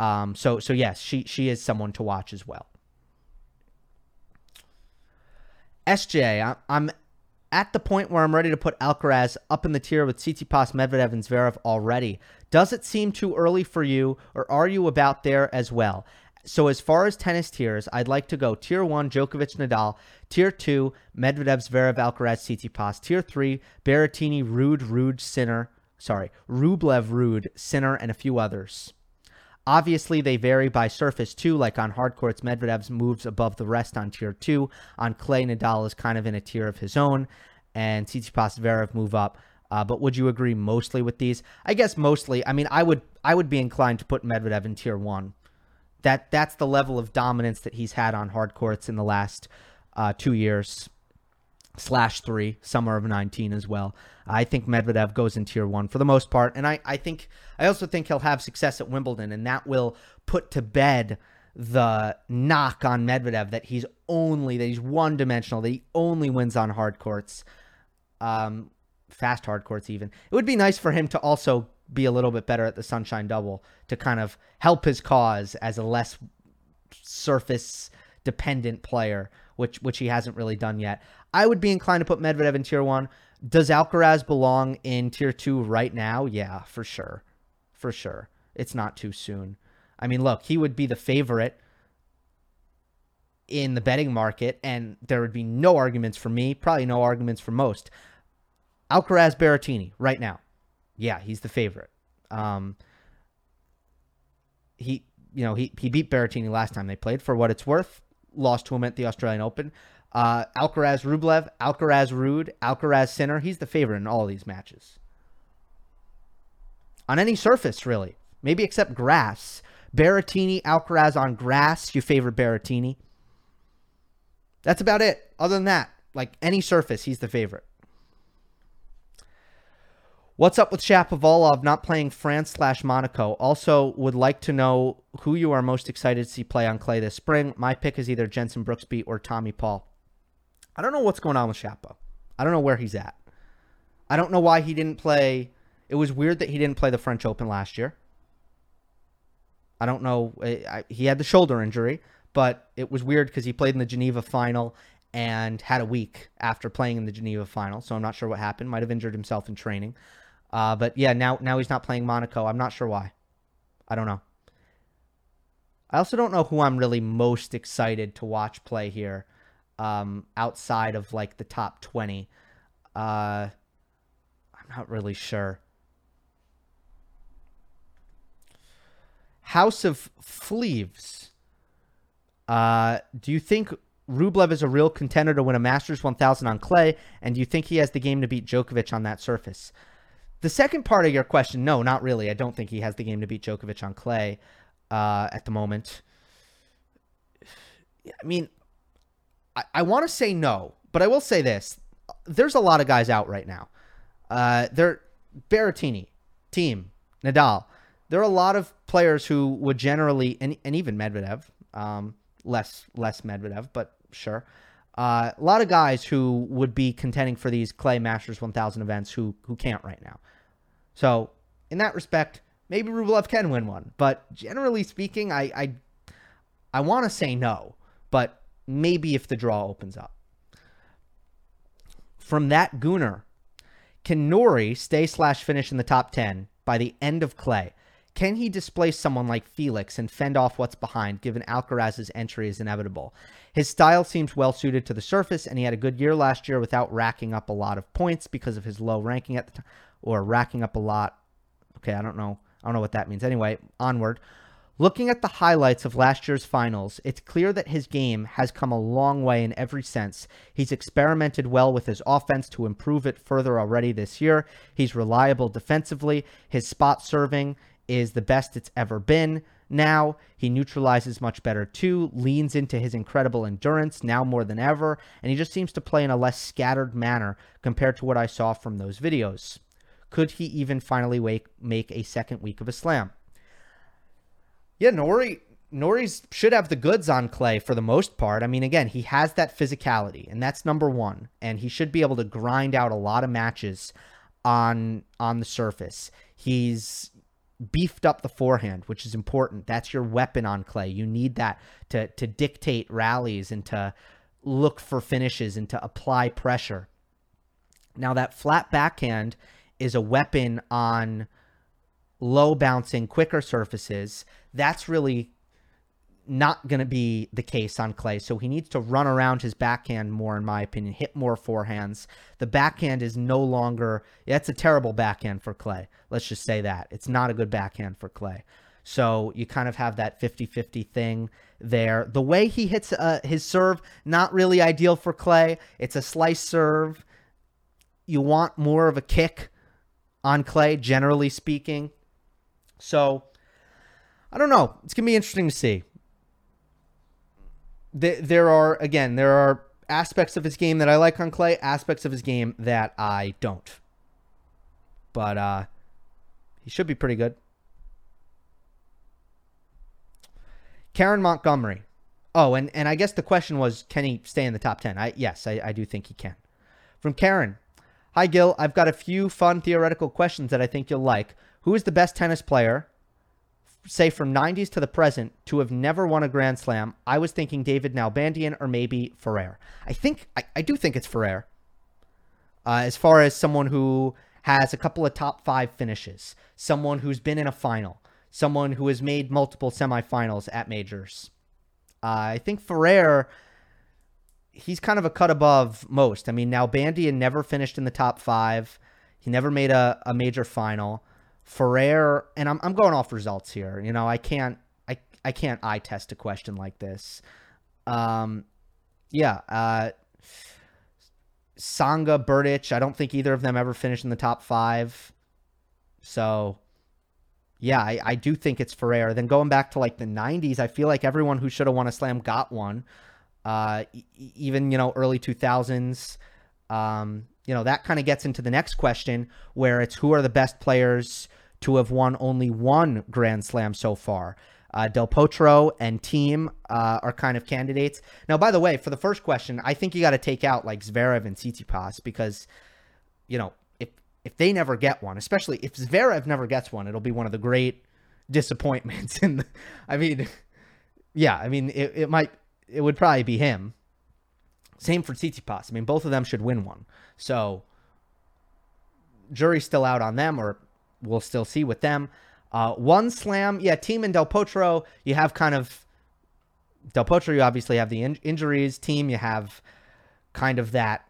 Um, so so yes, she she is someone to watch as well. SJ, I'm at the point where I'm ready to put Alcaraz up in the tier with Tsitsipas, Medvedev, and Zverev already. Does it seem too early for you, or are you about there as well? So as far as tennis tiers, I'd like to go tier one, Djokovic, Nadal. Tier two, Medvedev, Zverev, Alcaraz, Tsitsipas. Tier three, Berrettini, Ruud, Ruud, Sinner. Sorry, Rublev, Ruud, Sinner, and a few others. Obviously, they vary by surface too. Like on hard courts, Medvedev's moves above the rest on tier two. On clay, Nadal is kind of in a tier of his own, and Tsitsipas, Zverev move up. Uh, but would you agree mostly with these? I guess mostly. I mean, I would I would be inclined to put Medvedev in tier one that that's the level of dominance that he's had on hard courts in the last uh, two years slash three, summer of 19 as well. I think Medvedev goes in tier one for the most part. And I, I think, I also think he'll have success at Wimbledon, and that will put to bed the knock on Medvedev that he's only, that he's one dimensional, that he only wins on hard courts, um, fast hard courts even. It would be nice for him to also be a little bit better at the sunshine double to kind of help his cause as a less surface dependent player, which which he hasn't really done yet. I would be inclined to put Medvedev in tier one. Does Alcaraz belong in tier two right now? Yeah, for sure. For sure. It's not too soon. I mean, look, he would be the favorite in the betting market, and there would be no arguments for me, probably no arguments for most. Alcaraz Berrettini right now yeah, he's the favorite. Um, he, you know, he he beat Berrettini last time they played. For what it's worth, lost to him at the Australian Open. Uh, Alcaraz Rublev, Alcaraz Ruud, Alcaraz Sinner. He's the favorite in all these matches. On any surface, really. Maybe except grass. Berrettini, Alcaraz on grass. You favor Berrettini. That's about it. Other than that, like any surface, he's the favorite. What's up with Shapovalov not playing France slash Monaco? Also, would like to know who you are most excited to see play on clay this spring. My pick is either Jenson Brooksby or Tommy Paul. I don't know what's going on with Shapo. I don't know where he's at. I don't know why he didn't play It was weird that he didn't play the French Open last year. I don't know. He had the shoulder injury, but it was weird because he played in the Geneva final and had a week after playing in the Geneva final. So I'm not sure what happened. Might have injured himself in training. Uh, but yeah, now now he's not playing Monaco. I'm not sure why. I don't know. I also don't know who I'm really most excited to watch play here, um, outside of like the top 20. Uh, I'm not really sure. House of Fleeves. Uh, do you think Rublev is a real contender to win a Masters 1000 on clay? And do you think he has the game to beat Djokovic on that surface? The second part of your question, no, not really. I don't think he has the game to beat Djokovic on clay uh, at the moment. I mean, I, I want to say no, but I will say this: there's a lot of guys out right now. Uh, there, Berrettini, Thiem Nadal. There are a lot of players who would generally, and, and even Medvedev, um, less less Medvedev, but sure. Uh, a lot of guys who would be contending for these Clay Masters 1000 events who who can't right now. So in that respect, maybe Rublev can win one, but generally speaking, I I, I want to say no, but maybe if the draw opens up. From that Gooner, can Norrie stay slash finish in the top 10 by the end of Clay? Can he displace someone like Felix and fend off what's behind, given Alcaraz's entry is inevitable? His style seems well suited to the surface, and he had a good year last year without racking up a lot of points because of his low ranking at the time, or racking up a lot. Okay, I don't know. I don't know what that means. Anyway, onward. Looking at the highlights of last year's finals, it's clear that his game has come a long way in every sense. He's experimented well with his offense to improve it further already this year. He's reliable defensively. His spot serving is the best it's ever been. Now he neutralizes much better too, leans into his incredible endurance now more than ever, and he just seems to play in a less scattered manner compared to what I saw from those videos. Could he even finally wake, make a second week of a slam? Yeah, Norrie Norrie's should have the goods on Clay for the most part. I mean, again, he has that physicality, and that's number one. And he should be able to grind out a lot of matches on on the surface. He's beefed up the forehand, which is important. That's your weapon on Clay. You need that to to dictate rallies and to look for finishes and to apply pressure. Now that flat backhand is a weapon on low bouncing, quicker surfaces, that's really not going to be the case on clay. So he needs to run around his backhand more, in my opinion, hit more forehands. The backhand is no longer, that's a terrible backhand for clay. Let's just say that. It's not a good backhand for clay. So you kind of have that 50 50 thing there. The way he hits uh, his serve, not really ideal for clay. It's a slice serve. You want more of a kick on clay, generally speaking. So I don't know. It's gonna be interesting to see. There are again, there are aspects of his game that I like on clay, aspects of his game that I don't. But uh he should be pretty good. Karen Montgomery. Oh, and, and I guess the question was, can he stay in the top 10? I Yes, I, I do think he can. From Karen. Hi, Gil. I've got a few fun theoretical questions that I think you'll like. Who is the best tennis player, say from 90s to the present, to have never won a Grand Slam? I was thinking David Nalbandian or maybe Ferrer. I think, I, I do think it's Ferrer. Uh, as far as someone who has a couple of top five finishes, someone who's been in a final, someone who has made multiple semifinals at majors. Uh, I think Ferrer he's kind of a cut above most. I mean, now Nalbandian never finished in the top five. He never made a, a major final. Ferrer, and I'm, I'm going off results here. You know, I can't I I can't eye test a question like this. Um, yeah. Uh, Tsonga, Berdych, I don't think either of them ever finished in the top five. So, yeah, I, I do think it's Ferrer. Then going back to like the 90s, I feel like everyone who should have won a slam got one uh, even you know early 2000s. Um, you know that kind of gets into the next question, where it's who are the best players to have won only one Grand Slam so far. Uh, Del Potro and Thiem uh, are kind of candidates. Now, by the way, for the first question, I think you got to take out like Zverev and Tsitsipas because, you know, if if they never get one, especially if Zverev never gets one, it'll be one of the great disappointments. In the, I mean, yeah, I mean, it, it might, it would probably be him. Same for Tsitsipas. I mean, both of them should win one. So, jury's still out on them, or we'll still see with them. Uh, one slam, yeah, Thiem and Del Potro, you have kind of Del Potro. You obviously have the in- injuries. Thiem, you have kind of that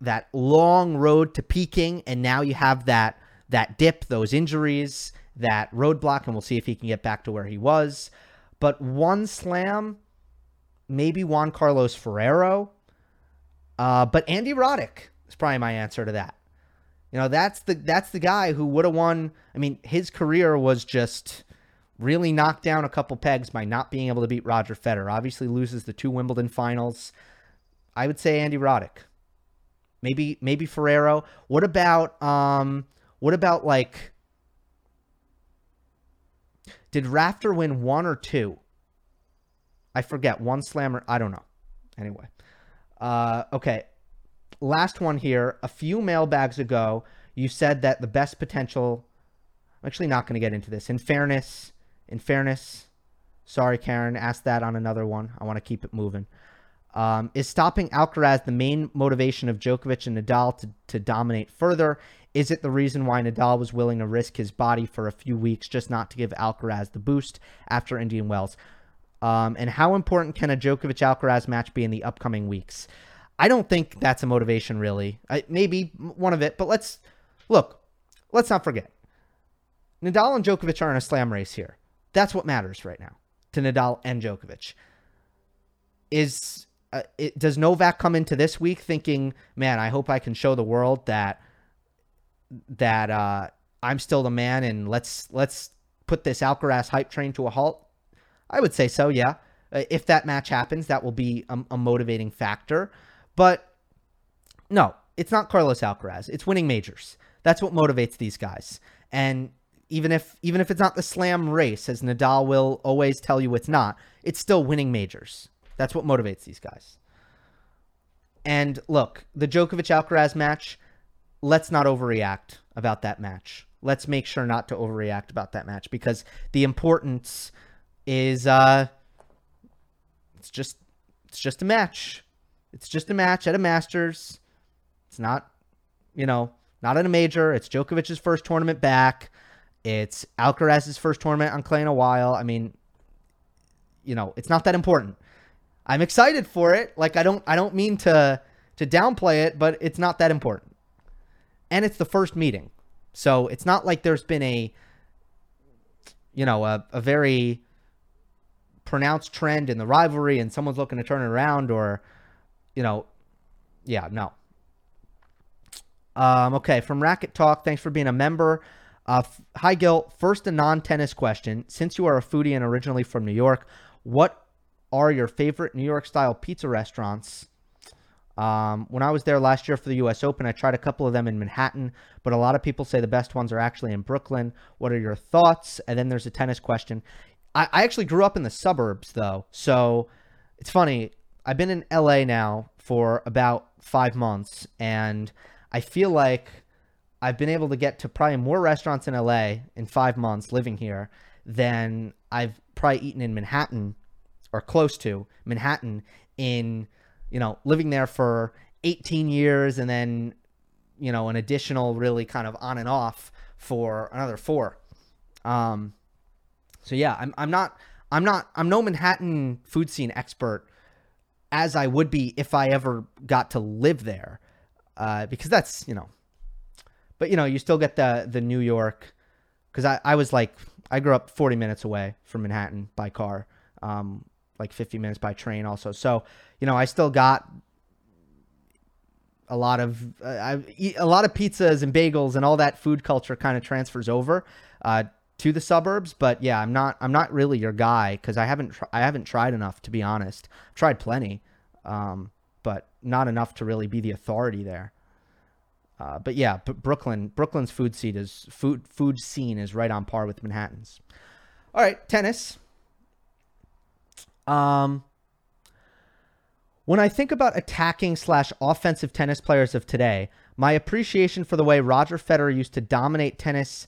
that long road to peaking, and now you have that that dip, those injuries, that roadblock, and we'll see if he can get back to where he was. But one slam, maybe Juan Carlos Ferrero, uh, but Andy Roddick is probably my answer to that. You know, that's the that's the guy who would have won. I mean, his career was just really knocked down a couple pegs by not being able to beat Roger Federer. Obviously, loses the two Wimbledon finals. I would say Andy Roddick. Maybe maybe Ferrero. What about um what about like did Rafter win one or two? I forget. One slammer. I don't know. Anyway. Uh okay last one here. A few mailbags ago, you said that the best potential. I'm actually not going to get into this. In fairness, in fairness, sorry, Karen, asked that on another one. I want to keep it moving. Um, is stopping Alcaraz the main motivation of Djokovic and Nadal to, to dominate further? Is it the reason why Nadal was willing to risk his body for a few weeks just not to give Alcaraz the boost after Indian Wells? Um, and how important can a Djokovic Alcaraz match be in the upcoming weeks? I don't think that's a motivation, really. I, maybe one of it, but let's look. Let's not forget. Nadal and Djokovic are in a slam race here. That's what matters right now to Nadal and Djokovic. Is uh, it, does Novak come into this week thinking, "Man, I hope I can show the world that that uh, I'm still the man, and let's let's put this Alcaraz hype train to a halt"? I would say so. Yeah, uh, if that match happens, that will be a, a motivating factor. But no, it's not Carlos Alcaraz. It's winning majors. That's what motivates these guys. And even if even if it's not the slam race, as Nadal will always tell you it's not, it's still winning majors. That's what motivates these guys. And look, the Djokovic Alcaraz match, let's not overreact about that match. Let's make sure not to overreact about that match because the importance is uh it's just it's just a match. It's just a match at a Masters. It's not, you know, not at a major. It's Djokovic's first tournament back. It's Alcaraz's first tournament on clay in a while. I mean, you know, it's not that important. I'm excited for it. Like I don't I don't mean to to downplay it, but it's not that important. And it's the first meeting. So it's not like there's been a you know, a, a very pronounced trend in the rivalry and someone's looking to turn it around or you know, yeah, no. Um, okay, from Racket Talk, thanks for being a member. Uh, hi, Gil. First, a non tennis question. Since you are a foodie and originally from New York, what are your favorite New York style pizza restaurants? Um, when I was there last year for the U.S. Open, I tried a couple of them in Manhattan, but a lot of people say the best ones are actually in Brooklyn. What are your thoughts? And then there's a tennis question. I, I actually grew up in the suburbs, though, so it's funny. I've been in LA now for about five months, and I feel like I've been able to get to probably more restaurants in LA in five months living here than I've probably eaten in Manhattan or close to Manhattan in, you know, living there for 18 years and then, you know, an additional really kind of on and off for another four. Um, so yeah, I'm, I'm not, I'm not, I'm no Manhattan food scene expert as I would be if I ever got to live there, uh, because that's you know, but you know you still get the the New York, because I I was like I grew up 40 minutes away from Manhattan by car, um, like 50 minutes by train also. So you know I still got a lot of uh, I eat a lot of pizzas and bagels and all that food culture kind of transfers over. Uh, to the suburbs, but yeah, I'm not I'm not really your guy because I haven't tr- I haven't tried enough to be honest. I've tried plenty, um, but not enough to really be the authority there. Uh, but yeah, Brooklyn Brooklyn's food scene is food food scene is right on par with Manhattan's. All right, tennis. Um, When I think about attacking slash offensive tennis players of today, my appreciation for the way Roger Federer used to dominate tennis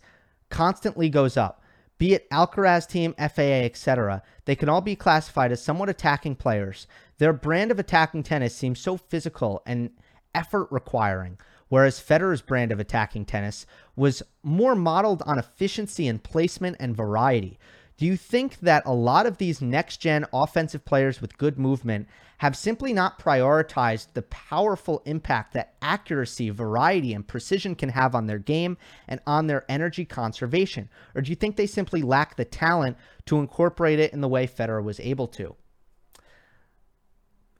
constantly goes up. Be it Alcaraz Thiem, FAA, etc., they can all be classified as somewhat attacking players. Their brand of attacking tennis seems so physical and effort requiring, whereas Federer's brand of attacking tennis was more modeled on efficiency and placement and variety. Do you think that a lot of these next gen offensive players with good movement have simply not prioritized the powerful impact that accuracy, variety, and precision can have on their game and on their energy conservation? Or do you think they simply lack the talent to incorporate it in the way Federer was able to?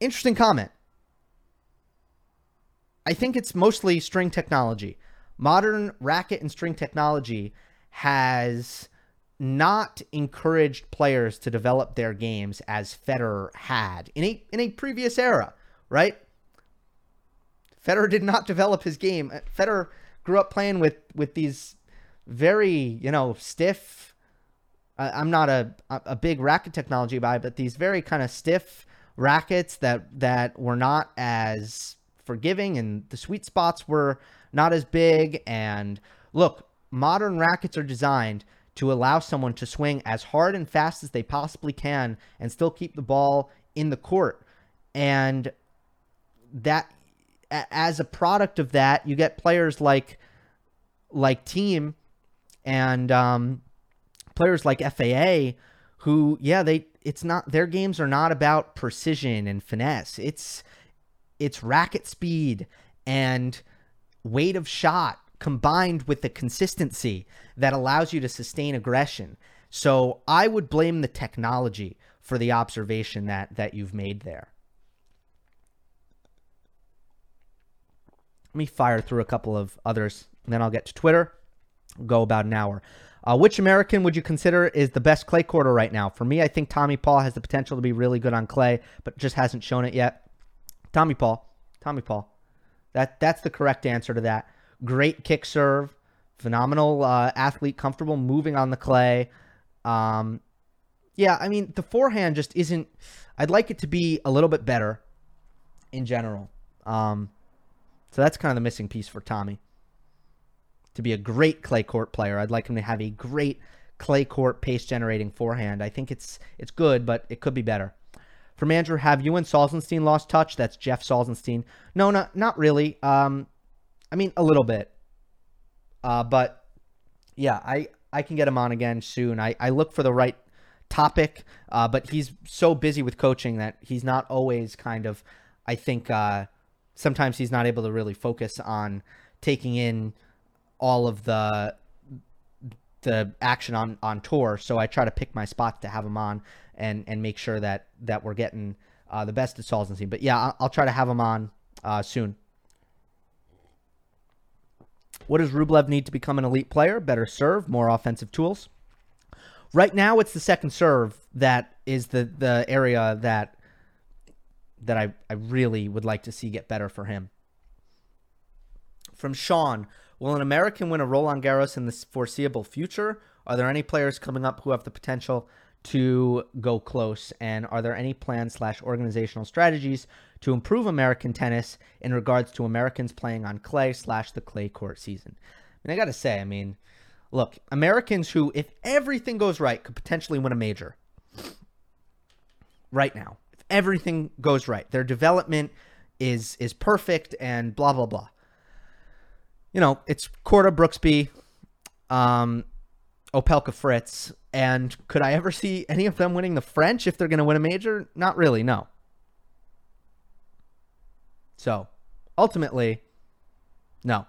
Interesting comment. I think it's mostly string technology. Modern racket and string technology has not encouraged players to develop their games as Federer had in a in a previous era, right? Federer did not develop his game. Uh, Federer grew up playing with with these very, you know, stiff I'm not a a big racket technology guy, but these very kind of stiff rackets that that were not as forgiving and the sweet spots were not as big and look, modern rackets are designed to allow someone to swing as hard and fast as they possibly can and still keep the ball in the court. And that as a product of that, you get players like like Thiem and um, players like FAA who yeah, they it's not their games are not about precision and finesse. It's it's racket speed and weight of shot combined with the consistency that allows you to sustain aggression. So I would blame the technology for the observation that that you've made there. Let me fire through a couple of others, and then I'll get to Twitter. Go about an hour. Uh, which American would you consider is the best clay courter right now? For me, I think Tommy Paul has the potential to be really good on clay, but just hasn't shown it yet. Tommy Paul. Tommy Paul. That that's the correct answer to that great kick serve, phenomenal uh, athlete, comfortable moving on the clay. Um, yeah, I mean, the forehand just isn't. I'd like it to be a little bit better in general. Um, so that's kind of the missing piece for Tommy. To be a great clay court player, I'd like him to have a great clay court pace generating forehand. I think it's it's good, but it could be better. From Andrew, have you and Salzenstein lost touch? That's Jeff Salzenstein. No, not not really. Um, I mean, a little bit. Uh, but yeah, I I can get him on again soon. I I look for the right topic, uh, but he's so busy with coaching that he's not always kind of. I think uh, sometimes he's not able to really focus on taking in all of the the action on on tour. So I try to pick my spots to have him on and and make sure that that we're getting uh, the best of Salzenstein. But yeah, I'll, I'll, try to have him on uh, soon. What does Rublev need to become an elite player? Better serve, more offensive tools. Right now, it's the second serve that is the the area that that I, I really would like to see get better for him. From Sean, will an American win a Roland Garros in the foreseeable future? Are there any players coming up who have the potential to go close? And are there any plans slash organizational strategies to improve American tennis in regards to Americans playing on clay slash the clay court season? And I got to say, I mean, look, Americans who, if everything goes right, could potentially win a major right now. If everything goes right, their development is is perfect and blah blah blah. You know, it's Korda Brooksby, um, Opelka Fritz, and could I ever see any of them winning the French if they're going to win a major? Not really, no. So, ultimately, no.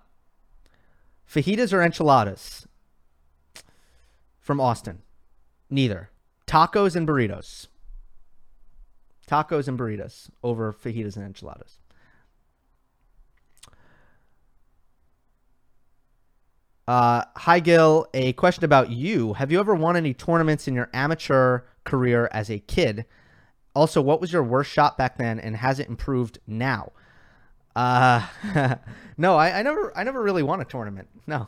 Fajitas or enchiladas? From Austin. Neither. Tacos and burritos. Tacos and burritos over fajitas and enchiladas. Uh, hi, Gil. A question about you. Have you ever won any tournaments in your amateur career as a kid? Also, what was your worst shot back then, and has it improved now? Uh, no, I, I never, I never really won a tournament. No,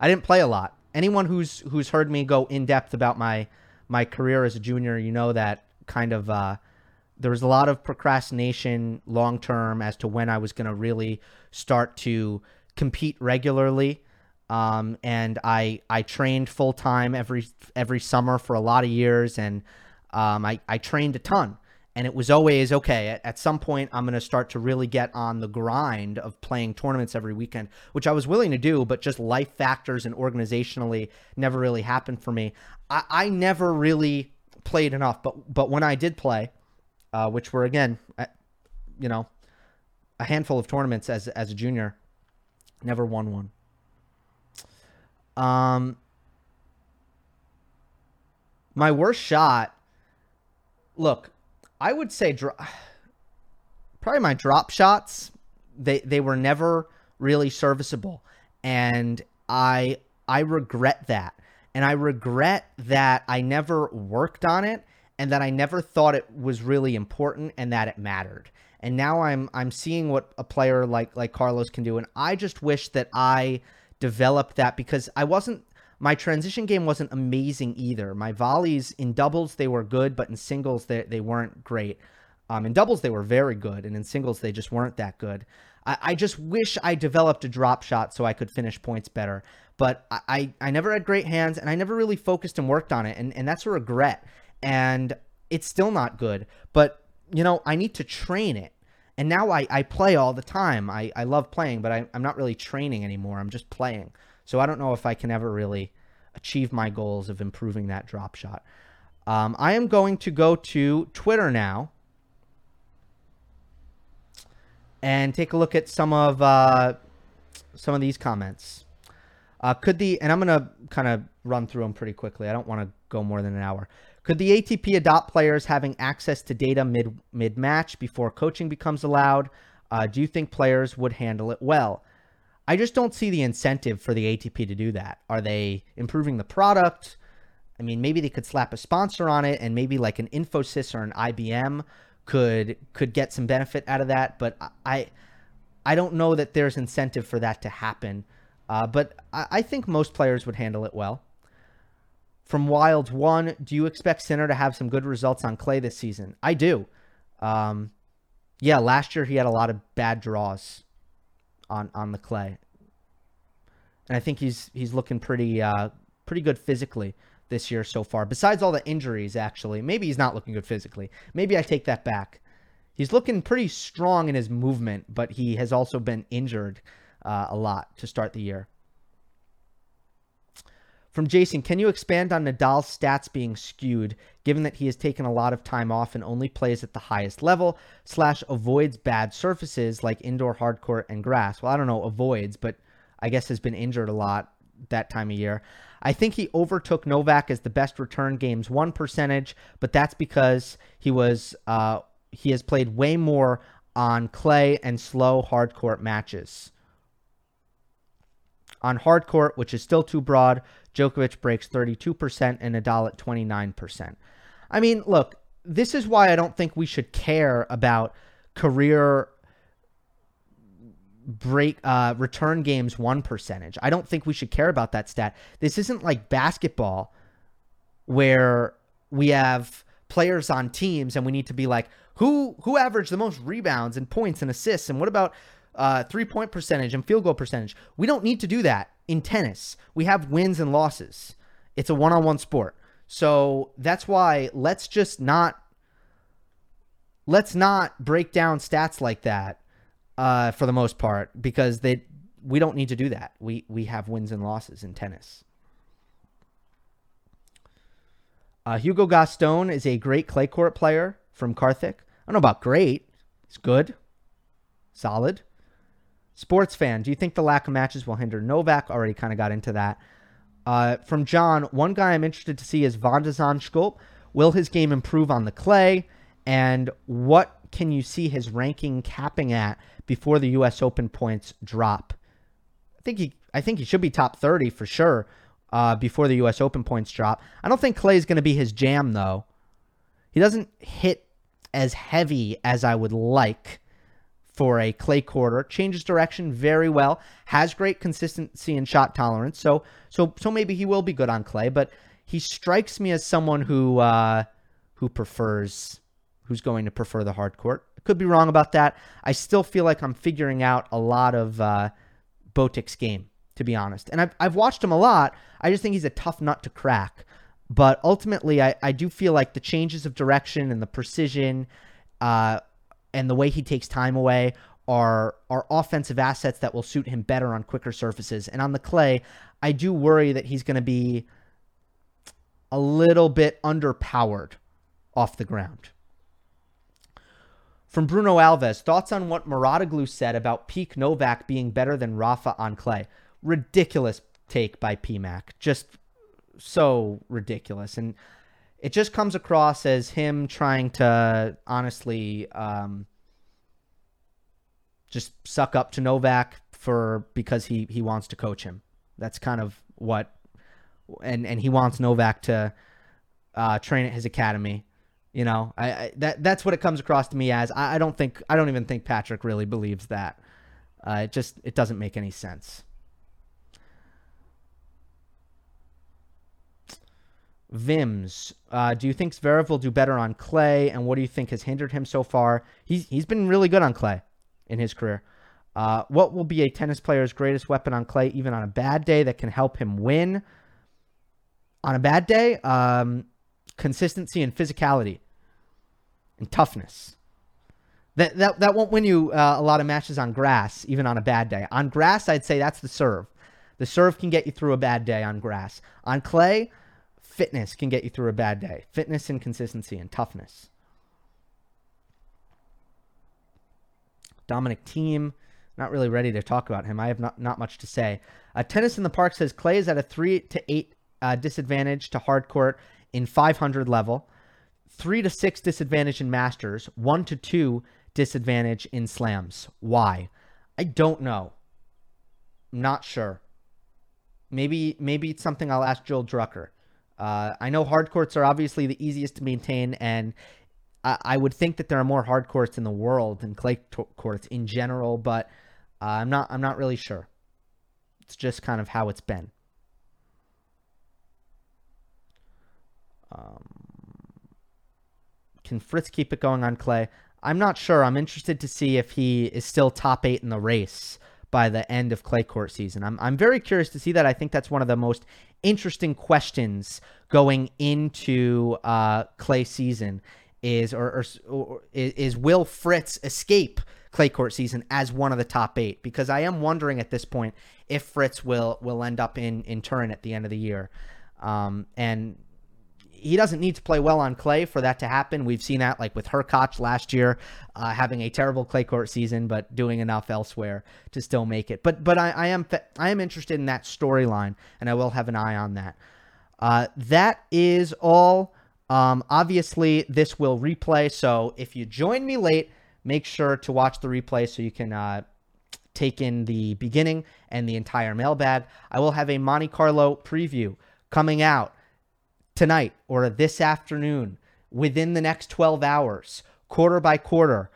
I didn't play a lot. Anyone who's who's heard me go in depth about my my career as a junior, you know that kind of uh, there was a lot of procrastination long term as to when I was going to really start to compete regularly. Um, and I I trained full time every every summer for a lot of years, and um, I I trained a ton. And it was always okay. At, at some point, I'm going to start to really get on the grind of playing tournaments every weekend, which I was willing to do, but just life factors and organizationally never really happened for me. I, I never really played enough, but but when I did play, uh, which were again, you know, a handful of tournaments as as a junior, never won one. Um, my worst shot. Look, I would say dro- probably my drop shots. They they were never really serviceable, and I I regret that, and I regret that I never worked on it, and that I never thought it was really important, and that it mattered. And now I'm I'm seeing what a player like like Carlos can do, and I just wish that I developed that because I wasn't my transition game wasn't amazing either. My volleys in doubles they were good, but in singles they they weren't great. Um, in doubles they were very good, and in singles they just weren't that good. I, I just wish I developed a drop shot so I could finish points better. But I, I, I never had great hands, and I never really focused and worked on it, and, and that's a regret. And it's still not good. But you know I need to train it. And now I, I play all the time. I, I love playing, but I, I'm not really training anymore. I'm just playing. So I don't know if I can ever really achieve my goals of improving that drop shot. Um, I am going to go to Twitter now and take a look at some of uh, some of these comments. Uh, could the and I'm gonna kind of run through them pretty quickly. I don't want to go more than an hour. Could the ATP adopt players having access to data mid mid match before coaching becomes allowed? Uh, do you think players would handle it well? I just don't see the incentive for the ATP to do that. Are they improving the product? I mean, maybe they could slap a sponsor on it, and maybe like an Infosys or an IBM could could get some benefit out of that. But I I don't know that there's incentive for that to happen. Uh, but I, I think most players would handle it well. From Wild One, do you expect Sinner to have some good results on clay this season? I do. Um, yeah, last year he had a lot of bad draws on on the clay, and I think he's he's looking pretty uh, pretty good physically this year so far. Besides all the injuries, actually, maybe he's not looking good physically. Maybe I take that back. He's looking pretty strong in his movement, but he has also been injured uh, a lot to start the year. From Jason, can you expand on Nadal's stats being skewed, given that he has taken a lot of time off and only plays at the highest level, slash avoids bad surfaces like indoor hard court and grass? Well, I don't know, avoids, but I guess has been injured a lot that time of year. I think he overtook Novak as the best return games one percentage, but that's because he was uh, he has played way more on clay and slow hard court matches. On hard court, which is still too broad, Djokovic breaks 32% and Nadal at 29%. I mean, look, this is why I don't think we should care about career break uh, return games one percentage. I don't think we should care about that stat. This isn't like basketball where we have players on teams and we need to be like who who averaged the most rebounds and points and assists and what about uh, three point percentage and field goal percentage. We don't need to do that in tennis. We have wins and losses. It's a one on one sport. So that's why let's just not let's not break down stats like that uh, for the most part because they we don't need to do that. We we have wins and losses in tennis. Uh, Hugo Gaston is a great clay court player from Karthik. I don't know about great. He's good, solid. Sports fan, do you think the lack of matches will hinder Novak? Already kind of got into that. Uh, from John, one guy I'm interested to see is Van de Zandschulp. Will his game improve on the clay? And what can you see his ranking capping at before the U.S. Open points drop? I think he, I think he should be top 30 for sure uh, before the U.S. Open points drop. I don't think clay is going to be his jam though. He doesn't hit as heavy as I would like for a clay courter, changes direction very well, has great consistency and shot tolerance. So so so maybe he will be good on clay, but he strikes me as someone who uh, who prefers who's going to prefer the hard court. Could be wrong about that. I still feel like I'm figuring out a lot of uh, Botic's game, to be honest. And I've, I've watched him a lot. I just think he's a tough nut to crack. But ultimately, I, I do feel like the changes of direction and the precision uh, and the way he takes time away are are offensive assets that will suit him better on quicker surfaces. And on the clay, I do worry that he's going to be a little bit underpowered off the ground. From Bruno Alves, thoughts on what Mouratoglou said about peak Novak being better than Rafa on clay. Ridiculous take by PMAC. Just so ridiculous. And it just comes across as him trying to honestly um, just suck up to Novak for because he he wants to coach him. That's kind of what and and he wants Novak to uh, train at his academy. You know, I, I, that that's what it comes across to me as. I, I, don't think I don't even think Patrick really believes that. Uh, it just it doesn't make any sense. Vims, uh, do you think Zverev will do better on clay? And what do you think has hindered him so far? He's he's been really good on clay in his career. Uh, what will be a tennis player's greatest weapon on clay, even on a bad day, that can help him win? On a bad day, um, consistency and physicality and toughness. That, that, that won't win you uh, a lot of matches on grass, even on a bad day. On grass, I'd say that's the serve. The serve can get you through a bad day on grass. On clay, fitness can get you through a bad day. Fitness and consistency and toughness. Dominic Thiem, not really ready to talk about him. I have not, not much to say. Uh, Tennis in the Park says Clay is at a 3 to 8 uh, disadvantage to hard court in 500 level, 3 to 6 disadvantage in Masters, 1 to 2 disadvantage in slams. Why? I don't know. I'm not sure. Maybe maybe it's something I'll ask Joel Drucker. Uh, I know hard courts are obviously the easiest to maintain, and I, I would think that there are more hard courts in the world than clay t- courts in general, but uh, I'm not. I'm not really sure. It's just kind of how it's been. Um, can Fritz keep it going on clay? I'm not sure. I'm interested to see if he is still top eight in the race by the end of clay court season. I'm, I'm very curious to see that. I think that's one of the most interesting questions going into uh, clay season is or, or, or is will Fritz escape clay court season as one of the top eight? Because I am wondering at this point if Fritz will will end up in in Turin at the end of the year. Um, and he doesn't need to play well on clay for that to happen. We've seen that like with Hurkacz last year, uh, having a terrible clay court season, but doing enough elsewhere to still make it. But but I, I am I am interested in that storyline, and I will have an eye on that. Uh, that is all. Um, obviously, this will replay. So if you join me late, make sure to watch the replay so you can uh, take in the beginning and the entire mailbag. I will have a Monte Carlo preview coming out tonight or this afternoon within the next 12 hours, quarter by quarter,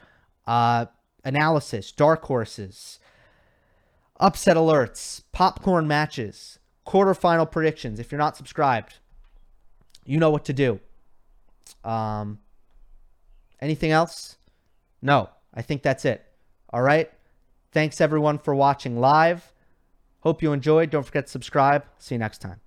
uh, analysis, dark horses, upset alerts, popcorn matches, quarterfinal predictions. If you're not subscribed, you know what to do. Um, anything else? No, I think that's it. All right. Thanks everyone for watching live. Hope you enjoyed. Don't forget to subscribe. See you next time.